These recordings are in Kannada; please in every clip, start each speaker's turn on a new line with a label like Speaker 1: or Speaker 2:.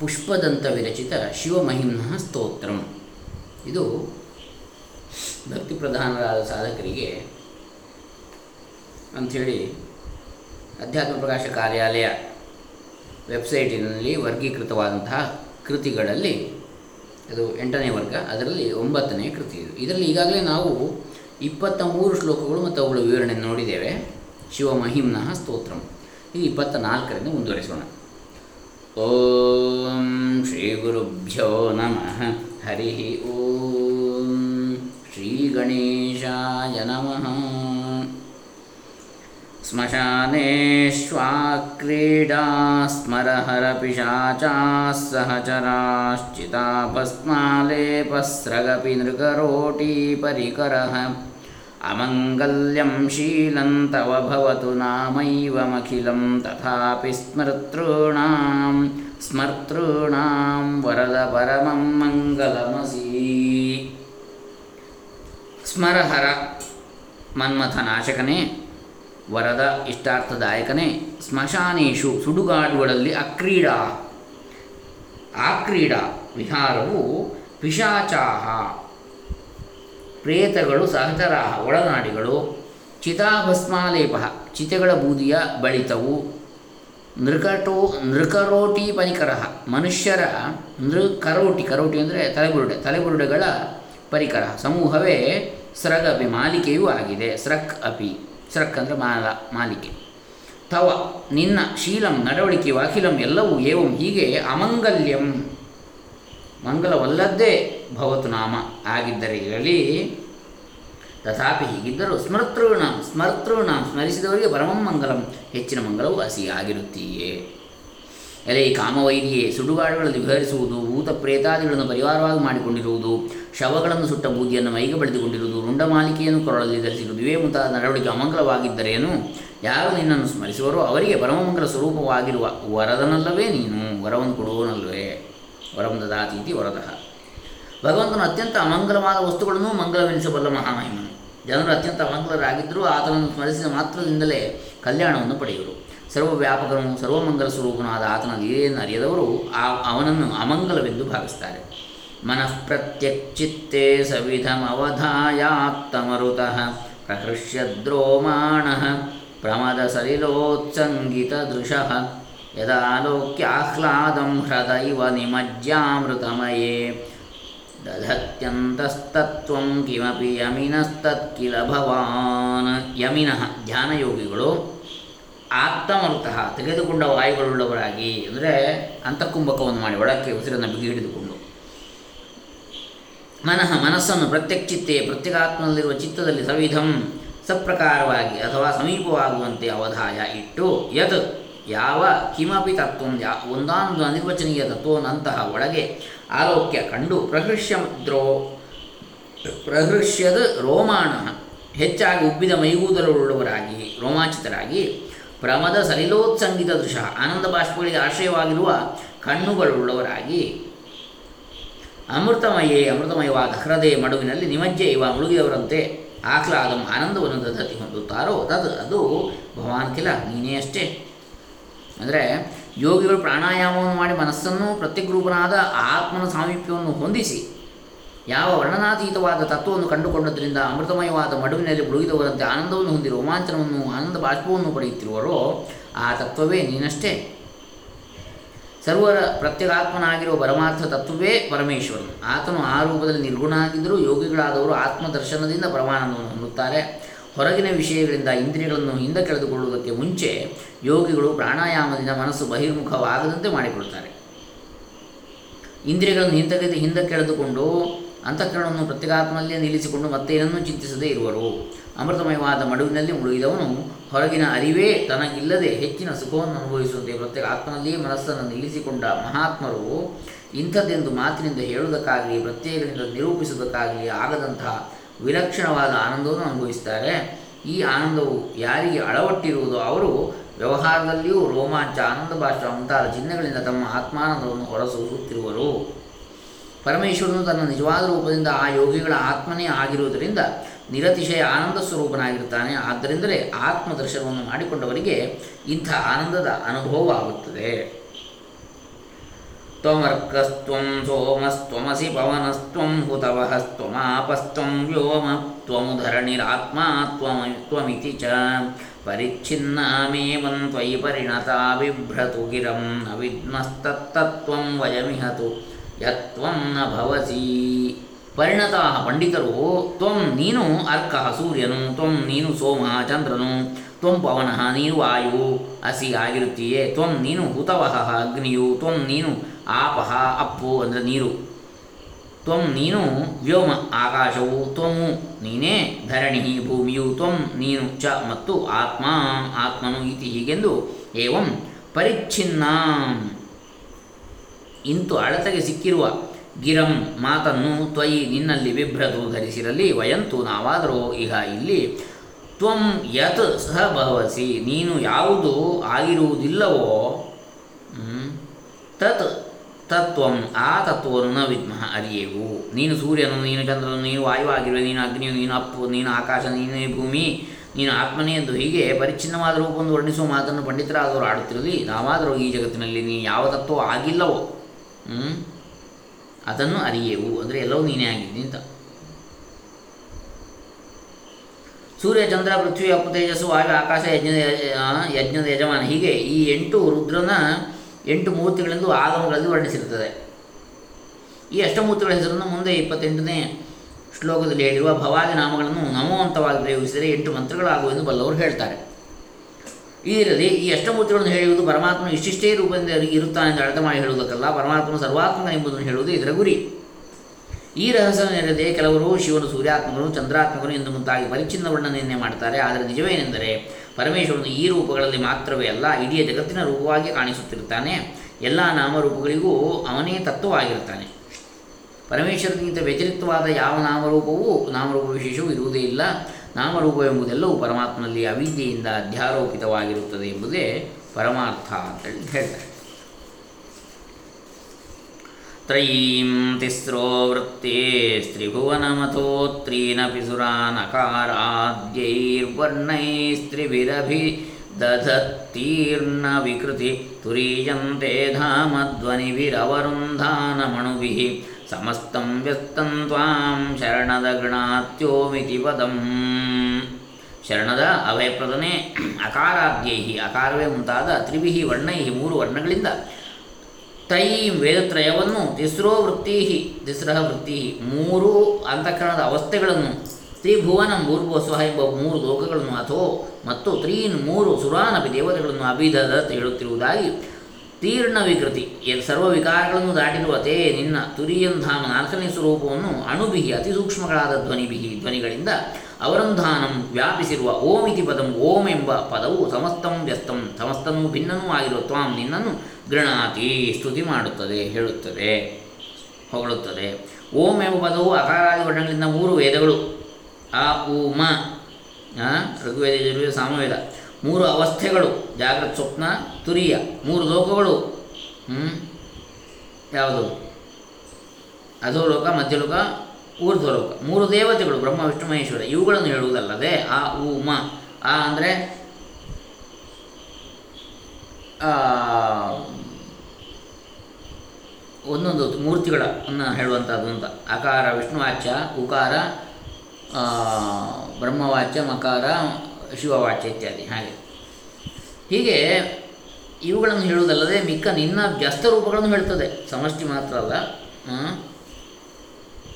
Speaker 1: ಪುಷ್ಪದಂತ ವಿರಚಿತ ಶಿವಮಹಿಮ್ನ ಸ್ತೋತ್ರಂ. ಇದು ಭಕ್ತಿ ಪ್ರಧಾನರಾದ ಸಾಧಕರಿಗೆ ಅಂಥೇಳಿ ಅಧ್ಯಾತ್ಮ ಪ್ರಕಾಶ ಕಾರ್ಯಾಲಯ ವೆಬ್ಸೈಟಿನಲ್ಲಿ ವರ್ಗೀಕೃತವಾದಂತಹ ಕೃತಿಗಳಲ್ಲಿ ಅದು ಎಂಟನೇ ವರ್ಗ, ಅದರಲ್ಲಿ ಒಂಬತ್ತನೇ ಕೃತಿ ಇದು. ಇದರಲ್ಲಿ ಈಗಾಗಲೇ ನಾವು ಇಪ್ಪತ್ತ ಮೂರು ಶ್ಲೋಕಗಳು ಮತ್ತು ಅವುಗಳ ವಿವರಣೆ ನೋಡಿದ್ದೇವೆ. ಶಿವಮಹಿಮ್ನ ಸ್ತೋತ್ರಂ. ಇದು ಇಪ್ಪತ್ತ ನಾಲ್ಕರಿಂದ ಮುಂದುವರಿಸೋಣ. ॐ श्रीगुरुभ्यो नमः। हरिः ॐ। श्रीगणेशाय नमः। श्मशानेष्वा क्रीडा स्मरहरपिशाचास्सहचराश्चितापस्मालेपस्रगपि नृगरोटीपरिकरः अमङ्गल्यं शीलं तव भवतु नामैवमखिलं तथापि स्मर्तॄणां स्मर्तॄणां वरद परमं मङ्गलमसि ಸ್ಮರಹರ ಮನ್ಮಥನಾಶಕನೇ ವರದ ಇಷ್ಟಾರ್ಥದಾಯಕನೇ ಸ್ಮಶಾನೇಶು ಸುಡುಗಾಡುಗಳಲ್ಲಿ ಅಕ್ರೀಡಾ ಆಕ್ರೀಡಾ ವಿಹಾರವು ಪಿಶಾಚಾಹ ಪ್ರೇತಗಳು, ಸಹಚರಾಹ, ಒಳನಾಡಿಗಳು, ಚಿತಾಭಸ್ಮಾಲೇಪ, ಚಿತೆಗಳ ಬೂದಿಯ ಬಳಿತವು, ನೃಕಟೋ, ನೃಕರೋಟಿ ಪರಿಕರ, ಮನುಷ್ಯರ ನೃ ಕರೋಟಿ ಅಂದರೆ ತಲೆಬುರುಡೆ, ತಲೆಬುರುಡೆಗಳ ಪರಿಕರ, ಸಮೂಹವೇ ಸ್ರಗ್ ಅಪಿ, ಮಾಲಿಕೆಯೂ ಆಗಿದೆ ಸ್ರಕ್ ಅಪಿ ಸ್ರಕ್ ಅಂದರೆ ಮಾಲ, ಮಾಲಿಕೆ. ತವ, ನಿನ್ನ ಶೀಲಂ, ನಡವಳಿಕೆ, ವಾಕಿಲಂ ಎಲ್ಲವೂ ಏವಂ ಹೀಗೆ ಅಮಂಗಲ್ಯಂ. ಮಂಗಲವಲ್ಲದ್ದೇ ಭವತು ನಾಮ ಆಗಿದ್ದರೆ ಹೇಳಿ, ತಥಾಪಿ ಹೀಗಿದ್ದರೂ, ಸ್ಮರ್ತೃಣಾಂ ಸ್ಮರ್ತೃಣಾಂ, ಸ್ಮರಿಸಿದವರಿಗೆ ಪರಮಂ ಮಂಗಲಂ, ಹೆಚ್ಚಿನ ಮಂಗಲವು ಹಸಿ ಆಗಿರುತ್ತೀಯೇ ಎಲೆ ಕಾಮವೈರಿಯೇ ಸುಡುಗಾಡುಗಳಲ್ಲಿ ವಿಹರಿಸುವುದು ಭೂತ ಪ್ರೇತಾದಿಗಳನ್ನು ಪರಿವಾರವಾಗಿ ಮಾಡಿಕೊಂಡಿರುವುದು, ಶವಗಳನ್ನು ಸುಟ್ಟ ಬೂದಿಯನ್ನು ಮೈಗೆ ಬಳಿದುಕೊಂಡಿರುವುದು ರುಂಡಮಾಲಿಕೆಯನ್ನು ಕೊರಳಲ್ಲಿ ಧರಿಸಿರುವುದು, ಇವೇ ಮುಂತಾದ ನಡವಳಿಕೆ ಅಮಂಗಲವಾಗಿದ್ದರೇನು? ಯಾರು ನಿನ್ನನ್ನು ಸ್ಮರಿಸುವರೋ ಅವರಿಗೆ ಪರಮಮಂಗಲ ಸ್ವರೂಪವಾಗಿರುವ ವರದನಲ್ಲವೇ ನೀನು? ವರವನ್ನು ಕೊಡುವನಲ್ಲವೇ ವರಂ ದದಾತೀತಿ ವರದಃ. ಭಗವಂತನು ಅತ್ಯಂತ ಅಮಂಗಲವಾದ ವಸ್ತುಗಳನ್ನು ಮಂಗಲವೆನಿಸಬಲ್ಲ ಮಹಾಮಹಿಮನು. ಜನರು ಅತ್ಯಂತ ಅಮಂಗಲರಾಗಿದ್ದರೂ ಆತನನ್ನು ಸ್ಮರಿಸಿದ ಮಾತ್ರದಿಂದಲೇ ಕಲ್ಯಾಣವನ್ನು ಪಡೆಯುವರು. ಸರ್ವವ್ಯಾಪಕನು, ಸರ್ವಮಂಗಲ ಸ್ವರೂಪನಾದ ಆತನ ಲೀಲೆಯನ್ನು ಅರಿಯದವರು ಆ ಅವನನ್ನು ಅಮಂಗಲವೆಂದು ಭಾವಿಸ್ತಾರೆ ಮನಃ ಪ್ರತ್ಯಕ್ಚಿತ್ತೇ ಸವಿಧಮವಧಾಯಾತ್ತಮರುತಃ ಪ್ರಹೃಷ್ಯದ್ರೋಮಾಣ ಪ್ರಮದ ಸಲಿಲೋತ್ಸಂಗಿತದೃಶಃ ಹೃದಯವ ನಿಮಜ್ಜಾಮೃತಮಯೇ ದಧತ್ಯಂತಸ್ತತ್ವಂ ಕಿಮಪಿ ಯಮಿನಸ್ತತ್ಕಿಲ ಭವಾನ್ ಯಮಿನಃ ಧ್ಯಾನಯೋಗಿಗಳು ಆತ್ಮಮರುತಃ ತೆಗೆದುಕೊಂಡ ವಾಯುಗಳುಳ್ಳವರಾಗಿ ಅಂದರೆ ಅಂತಕುಂಭಕವನ್ನು ಮಾಡಿ ಒಳಕ್ಕೆ ಉಸಿರನ್ನು ಬಿಗಿ ಹಿಡಿದುಕೊಂಡು. ಮನಃ ಮನಸ್ಸನ್ನು ಪ್ರತ್ಯಕ್ಷಿತ್ತೆ ಪ್ರತ್ಯೇಕಾತ್ಮದಲ್ಲಿರುವ ಚಿತ್ತದಲ್ಲಿ ಸವಿಧಂ ಸಪ್ರಕಾರವಾಗಿ ಅಥವಾ ಸಮೀಪವಾಗುವಂತೆ ಅವಧಾಯ ಇಟ್ಟು ಯತ್ ಯಾವ ಕಿಮಪಿ ತತ್ವ ಒಂದಾನೊಂದು ಅನಿರ್ವಚನೀಯ ತತ್ವವನ್ನಂತಹ ಒಳಗೆ ಆಲೋಕ್ಯ ಕಂಡು ಪ್ರಹೃಷ್ಯದ್ರೋ ಪ್ರಹೃಷ್ಯದ ರೋಮಾಣ ಹೆಚ್ಚಾಗಿ ಉಬ್ಬಿದ ಮೈಗೂದಲುಳ್ಳವರಾಗಿ ರೋಮಾಂಚಿತರಾಗಿ ಪ್ರಮದ ಸಲಿಲೋತ್ಸಂಗಿತ ದೃಶ, ಆನಂದ ಬಾಷ್ಪಗಳಿಗೆ ಆಶ್ರಯವಾಗಿರುವ ಕಣ್ಣುಗಳುಳ್ಳವರಾಗಿ ಅಮೃತಮಯೇ ಅಮೃತಮಯವಾದ ಹೃದಯ ಮಡುವಿನಲ್ಲಿ ನಿಮಜ್ಜೆ ಇವ ಮುಳುಗಿದವರಂತೆ ಆಹ್ಲಾದಂ ಆನಂದವನ್ನು ದದತಿ ಹೊಂದುತ್ತಾರೋ, ತದ್ ಅದು ಭವಾನ್ ಕಿಲ ನೀನೇ ಅಷ್ಟೇ. ಅಂದರೆ ಯೋಗಿಗಳು ಪ್ರಾಣಾಯಾಮವನ್ನು ಮಾಡಿ ಮನಸ್ಸನ್ನು ಪ್ರತ್ಯಗ್ರೂಪನಾದ ಆತ್ಮನ ಸಾಮೀಪ್ಯವನ್ನು ಹೊಂದಿಸಿ ಯಾವ ವರ್ಣನಾತೀತವಾದ ತತ್ವವನ್ನು ಕಂಡುಕೊಂಡದ್ರಿಂದ ಅಮೃತಮಯವಾದ ಮಡುವಿನಲ್ಲಿ ಮುಳುಗಿದವರಂತೆ ಆನಂದವನ್ನು ಹೊಂದಿ ರೋಮಾಂಚನವನ್ನು, ಆನಂದ ಬಾಷ್ಪವನ್ನು ಪಡೆಯುತ್ತಿರುವರೋ ಆ ತತ್ವವೇ ನೀನಷ್ಟೇ. ಸರ್ವರ ಪ್ರತ್ಯಗಾತ್ಮನಾಗಿರುವ ಪರಮಾರ್ಥ ತತ್ವವೇ ಪರಮೇಶ್ವರನು. ಆತನು ಆ ರೂಪದಲ್ಲಿ ನಿರ್ಗುಣ ಆಗಿದ್ದರೂ ಯೋಗಿಗಳಾದವರು ಆತ್ಮದರ್ಶನದಿಂದ ಪರಮಾನಂದವನ್ನು ಹೊಂದುತ್ತಾರೆ. ಹೊರಗಿನ ವಿಷಯಗಳಿಂದ ಇಂದ್ರಿಯಗಳನ್ನು ಹಿಂದೆ ಕೆಳೆದುಕೊಳ್ಳುವುದಕ್ಕೆ ಮುಂಚೆ ಯೋಗಿಗಳು ಪ್ರಾಣಾಯಾಮದಿಂದ ಮನಸ್ಸು ಬಹಿರ್ಮುಖವಾಗದಂತೆ ಮಾಡಿಕೊಳ್ತಾರೆ ಇಂದ್ರಿಯಗಳನ್ನು ಹಿಂದಕ್ಕೆ ಹಿಂದಕ್ಕೆ ಎಳೆದುಕೊಂಡು ಅಂತಃಕರಣವನ್ನು ಪ್ರತ್ಯೇಕಾತ್ಮನಲ್ಲಿಯೇ ನಿಲ್ಲಿಸಿಕೊಂಡು ಮತ್ತೇನನ್ನೂ ಚಿಂತಿಸದೇ ಇರುವರು. ಅಮೃತಮಯವಾದ ಮಡುವಿನಲ್ಲಿ ಮುಳುಗಿದವನು ಹೊರಗಿನ ಅರಿವೇ ತನಗಿಲ್ಲದೆ ಹೆಚ್ಚಿನ ಸುಖವನ್ನು ಅನುಭವಿಸುವಂತೆ ಪ್ರತ್ಯೇಕ ಆತ್ಮನಲ್ಲಿಯೇ ಮನಸ್ಸನ್ನು ನಿಲ್ಲಿಸಿಕೊಂಡ ಮಹಾತ್ಮರು ಇಂಥದ್ದೆಂದು ಮಾತಿನಿಂದ ಹೇಳುವುದಕ್ಕಾಗಲಿ, ಪ್ರತ್ಯೇಕದಿಂದ ನಿರೂಪಿಸುವುದಕ್ಕಾಗಲಿ ಆಗದಂತಹ ವಿಲಕ್ಷಣವಾದ ಆನಂದವನ್ನು ಅನುಭವಿಸುತ್ತಾರೆ ಈ ಆನಂದವು ಯಾರಿಗೆ ಅಳವಟ್ಟಿರುವುದೋ ಅವರು ವ್ಯವಹಾರದಲ್ಲಿಯೂ ರೋಮಾಂಚ, ಆನಂದ ಭಾಷ ಮುಂತಾದ ಚಿಹ್ನೆಗಳಿಂದ ತಮ್ಮ ಆತ್ಮಾನಂದವನ್ನು ಹೊರಸೂಸುತ್ತಿರುವರು. ಪರಮೇಶ್ವರನು ತನ್ನ ನಿಜವಾದ ರೂಪದಿಂದ ಆ ಯೋಗಿಗಳ ಆತ್ಮನೇ ಆಗಿರುವುದರಿಂದ ನಿರತಿಶಯ ಆನಂದ ಸ್ವರೂಪನಾಗಿರುತ್ತಾನೆ. ಆದ್ದರಿಂದಲೇ ಆತ್ಮದರ್ಶನವನ್ನು ಮಾಡಿಕೊಂಡವರಿಗೆ ಇಂಥ ಆನಂದದ ಅನುಭವವಾಗುತ್ತದೆ. ತ್ವಮರ್ಕಸ್ತ್ವಂ ಸೋಮಸ್ತ್ವಮಸಿ ಪವನಸ್ತ್ವಂ ಹುತವಹಸ್ತ್ವಮಾಪಸ್ತ್ವಂ ವ್ಯೋಮ ತ್ವಮುಧರಣಿರಾತ್ಮಾ ತ್ವಮ ತ್ವಮಿತಿ ಚ ಪರಿಚ್ಛಿನ್ನಾಮೇವಂ ತ್ವಯಿ ಪರಿಣತಾ ಬಿಭ್ರತು ಗಿರಂ ನ ವಿದ್ಮಸ್ತತ್ತತ್ವಂ ವಯಮಿಹತು ಯತ್ವಂ ನ ಭವಸಿ ಪರಿಣತಾ ಪಂಡಿತರು ತ್ವಂ ನೀನು ಅರ್ಕ ಸೂರ್ಯನು ತ್ವಂ ನೀನು ಸೋಮ ಚಂದ್ರನು ತ್ವಂ ಪವನಃ ನೀನು ವಾಯು ಅಸಿ ಆಗಿರುತ್ತೀಯೇ ತ್ವಂ ನೀನು ಹುತವಹ ಅಗ್ನಿಯು ತ್ವಂ ನೀನು ಆಪಹ ಅಪ್ಪು ಅಂದರೆ ನೀರು ತ್ವಂ ನೀನು ವ್ಯೋಮ ಆಕಾಶವು ತ್ವಮು ನೀನೇ ಧರಣಿ ಭೂಮಿಯು ತ್ವಂ ನೀನು ಚ ಮತ್ತು ಆತ್ಮ, ಆತ್ಮನು ಇತಿ ಹೀಗೆಂದು ಏವಂ ಪರಿಚ್ಛಿನ್ನ. ಇಂತು ಅಳತೆಗೆ ಸಿಕ್ಕಿರುವ ಗಿರಂ ಮಾತನ್ನು ತ್ವಯಿ ನಿನ್ನಲ್ಲಿ ಬಿಭ್ರತು ಧರಿಸಿರಲಿ, ವಯಂತು ನಾವಾದರೂ ಈಗ ಇಲ್ಲಿ ತ್ವಂ ಯತ್ ಸಹ ಭವಸಿ, ನೀನು ಯಾವುದು ಆಗಿರುವುದಿಲ್ಲವೋ ತತ್ ತತ್ವಂ ಆ ತತ್ವವನ್ನು ನ ವಿದ್ಮಃ ಅರಿಯೇವು. ನೀನು ಸೂರ್ಯನು, ನೀನು ಚಂದ್ರನು, ನೀನು ವಾಯುವಾಗಿರುವೆ ನೀನು ಅಗ್ನಿಯು, ನೀನು ಅಪ್ಪು, ನೀನು ಆಕಾಶ, ನೀನೇ ಭೂಮಿ, ನೀನು ಆತ್ಮನೇ ಎಂದು ಹೀಗೆ ಪರಿಚ್ಛಿನ್ನವಾದ ರೂಪವನ್ನು ವರ್ಣಿಸುವ ಮಾತನ್ನು ಪಂಡಿತರಾದವರು ಆಡುತ್ತಿರಲಿ. ನಾವಾದರೂ ಈ ಜಗತ್ತಿನಲ್ಲಿ ನೀನು ಯಾವ ತತ್ವ ಆಗಿಲ್ಲವೋ? ಅದನ್ನು ಅರಿಯೇವು. ಅಂದರೆ ಎಲ್ಲವೂ ನೀನೇ ಆಗಿದ್ದೀನಿ ಅಂತ. ಸೂರ್ಯ, ಚಂದ್ರ, ಪೃಥ್ವಿ, ಅಪ್ಪು, ತೇಜಸ್ಸು, ವಾಯು, ಆಕಾಶ, ಯಜ್ಞದ ಯಜ್ಞದ ಯಜಮಾನ. ಹೀಗೆ ಈ ಎಂಟು ರುದ್ರನ ಎಂಟು ಮೂರ್ತಿಗಳೆಂದು ಆಗಮಗಳಲ್ಲಿ ವರ್ಣಿಸಿರುತ್ತದೆ. ಈ ಅಷ್ಟಮೂರ್ತಿಗಳ ಹೆಸರನ್ನು ಮುಂದೆ ಇಪ್ಪತ್ತೆಂಟನೇ ಶ್ಲೋಕದಲ್ಲಿ ಹೇಳಿರುವ ಭವಾದಿ ನಾಮಗಳನ್ನು ನಮೋವಂತವಾಗಿ ಪ್ರಯೋಗಿಸಿದರೆ ಎಂಟು ಮಂತ್ರಗಳಾಗುವೆಂದು ಬಲ್ಲವರು ಹೇಳ್ತಾರೆ. ಇದರಲ್ಲಿ ಈ ಅಷ್ಟಮೂರ್ತಿಗಳನ್ನು ಹೇಳುವುದು ಪರಮಾತ್ಮನು ಇಷ್ಟಿಷ್ಟೇ ರೂಪದಿಂದ ಇರುತ್ತಾನೆಂದು ಅರ್ಥ ಮಾಡಿ ಹೇಳುವುದಕ್ಕಲ್ಲ, ಪರಮಾತ್ಮನು ಸರ್ವಾತ್ಮಕ ಎಂಬುದನ್ನು ಹೇಳುವುದು ಇದರ ಗುರಿ. ಈ ರಹಸ್ಯ ಕೆಲವರು ಶಿವನು ಸೂರ್ಯಾತ್ಮಕನು ಚಂದ್ರಾತ್ಮಕನು ಎಂದು ಮುಂತಾಗಿ ಪರಿಚ್ಛಿನ್ನ ವರ್ಣನೆಯನ್ನೇ ಮಾಡ್ತಾರೆ. ಆದರೆ ನಿಜವೇನೆಂದರೆ ಪರಮೇಶ್ವರನು ಈ ರೂಪಗಳಲ್ಲಿ ಮಾತ್ರವೇ ಅಲ್ಲ, ಇಡೀ ಜಗತ್ತಿನ ರೂಪವಾಗಿ ಕಾಣಿಸುತ್ತಿರುತ್ತಾನೆ. ಎಲ್ಲ ನಾಮರೂಪಗಳಿಗೂ ಅವನೇ ತತ್ವವಾಗಿರುತ್ತಾನೆ. ಪರಮೇಶ್ವರನಿಗಿಂತ ವ್ಯತಿರಿಕ್ತವಾದ ಯಾವ ನಾಮರೂಪವೂ, ನಾಮರೂಪ ವಿಶೇಷವೂ ಇರುವುದೇ ಇಲ್ಲ. ನಾಮರೂಪವೆಂಬುದೆಲ್ಲವೂ ಪರಮಾತ್ಮನಲ್ಲಿ ಅವಿದ್ಯೆಯಿಂದ ಅಧ್ಯಾರೋಪಿತವಾಗಿರುತ್ತದೆ ಎಂಬುದೇ ಪರಮಾರ್ಥ ಅಂತೇಳಿ ಹೇಳ್ತಾರೆ. ತ್ರಯೀಂ ತಿಸ್ರೋ ವೃತ್ತೇಸ್ತ್ರಿಭುವನಮಥೋತ್ರೀನಪಿ ಸುರಾನಕಾರಾದ್ಯೈರ್ವರ್ಣೈಸ್ತ್ರಿಭಿರಭಿ ದಧತ್ತೀರ್ಣ ವಿಕೃತಿ ತುರೀಯಂತೆ ಧಾಮಧ್ವನಿಭಿರವರುಂಧಾನಮಣುಭಿः ಸಮಸ್ತಂ ವ್ಯಸ್ತಂ ತ್ವಾಂ ಶರಣದ ಗಣಾತ್ಯೋಮಿತಿ ಪದಂ ಶರಣದ ಅಭಯಪ್ರದನೆ ಅಕಾರಾದ್ಯೈ ಅಕಾರವೇ ಮುಂತಾದ ತ್ರಿವಿಹಿ ವರ್ಣೈ ಮೂರು ವರ್ಣಗಳಿಂದ ತೈ ವೇದತ್ರಯವನ್ನು ತಿಸ್ರೋ ವೃತ್ತಿ ತಿಸ್ರಹ ವೃತ್ತಿ ಮೂರು ಅಂತಃಕರಣದ ಅವಸ್ಥೆಗಳನ್ನು, ತ್ರಿಭುವನ ಸ್ವಹ ಎಂಬ ಮೂರು ಲೋಕಗಳನ್ನು ಅಥೋ ಮತ್ತು ತ್ರೀನ್ ಮೂರು ಸುರಾನಪಿ ದೇವತೆಗಳನ್ನು ಅಭಿಧದ ಹೇಳುತ್ತಿರುವುದಾಗಿ ತೀರ್ಣ ವಿಕೃತಿ ಸರ್ವ ವಿಕಾರಗಳನ್ನು ದಾಟಿರುವ ತೇ ನಿನ್ನ ತುರಿಯಂಧಾಮ ನಾಲ್ಕನೇ ಸ್ವರೂಪವನ್ನು ಅಣುಬಿಹಿ ಅತಿ ಸೂಕ್ಷ್ಮಗಳಾದ ಧ್ವನಿಗಳಿಂದ ಅವರಂಧಾನಂ ವ್ಯಾಪಿಸಿರುವ ಓಂ ಇತಿ ಪದಂ ಓಂ ಎಂಬ ಪದವು ಸಮಸ್ತಂ ವ್ಯಸ್ತಂ, ಸಮಸ್ತನೂ ಭಿನ್ನನೂ ಆಗಿರುವ ತ್ವಾಂ ನಿನ್ನನ್ನು ಗೃಣಾತಿ ಸ್ತುತಿ ಮಾಡುತ್ತದೆ, ಹೇಳುತ್ತದೆ, ಹೊಗಳುತ್ತದೆ. ಓಂ ಎಂಬ ಪದವು ಅಕಾರಾದಿ ವರ್ಣಗಳಿಂದ ಮೂರು ವೇದಗಳು. ಆ, ಉ, ಮ ಋಗ್ವೇದ, ಯಜುರ್ವೇದ, ಸಾಮವೇದ. ಮೂರು ಅವಸ್ಥೆಗಳು ಜಾಗೃತ ಸ್ವಪ್ನ, ತುರಿಯ. ಮೂರು ಲೋಕಗಳು? ಯಾವುದು? ಅಧೋಲೋಕ, ಮಧ್ಯಲೋಕ ಊರ್ಧ್ವಲೋಕ ಮೂರು ದೇವತೆಗಳು, ಬ್ರಹ್ಮ, ವಿಷ್ಣು, ಮಹೇಶ್ವರ, ಇವುಗಳನ್ನು ಹೇಳುವುದಲ್ಲದೆ ಆ ಉ ಮ, ಆ ಅಂದರೆ ಒಂದೊಂದು ಮೂರ್ತಿಗಳನ್ನು ಹೇಳುವಂಥದ್ದು ಅಂತ. ಅಕಾರ ವಿಷ್ಣುವಾಚ್ಯ ಉಕಾರ ಬ್ರಹ್ಮವಾಚ್ಯ, ಮಕಾರ, ಶಿವವಾಚ್ಯ ಇತ್ಯಾದಿ. ಹಾಗೆ. ಹೀಗೆ ಇವುಗಳನ್ನು ಹೇಳುವುದಲ್ಲದೆ ಮಿಕ್ಕ ನಿನ್ನ ವ್ಯಸ್ತ ರೂಪಗಳನ್ನು ಹೇಳ್ತದೆ. ಸಮಷ್ಟಿ ಮಾತ್ರ ಅಲ್ಲ.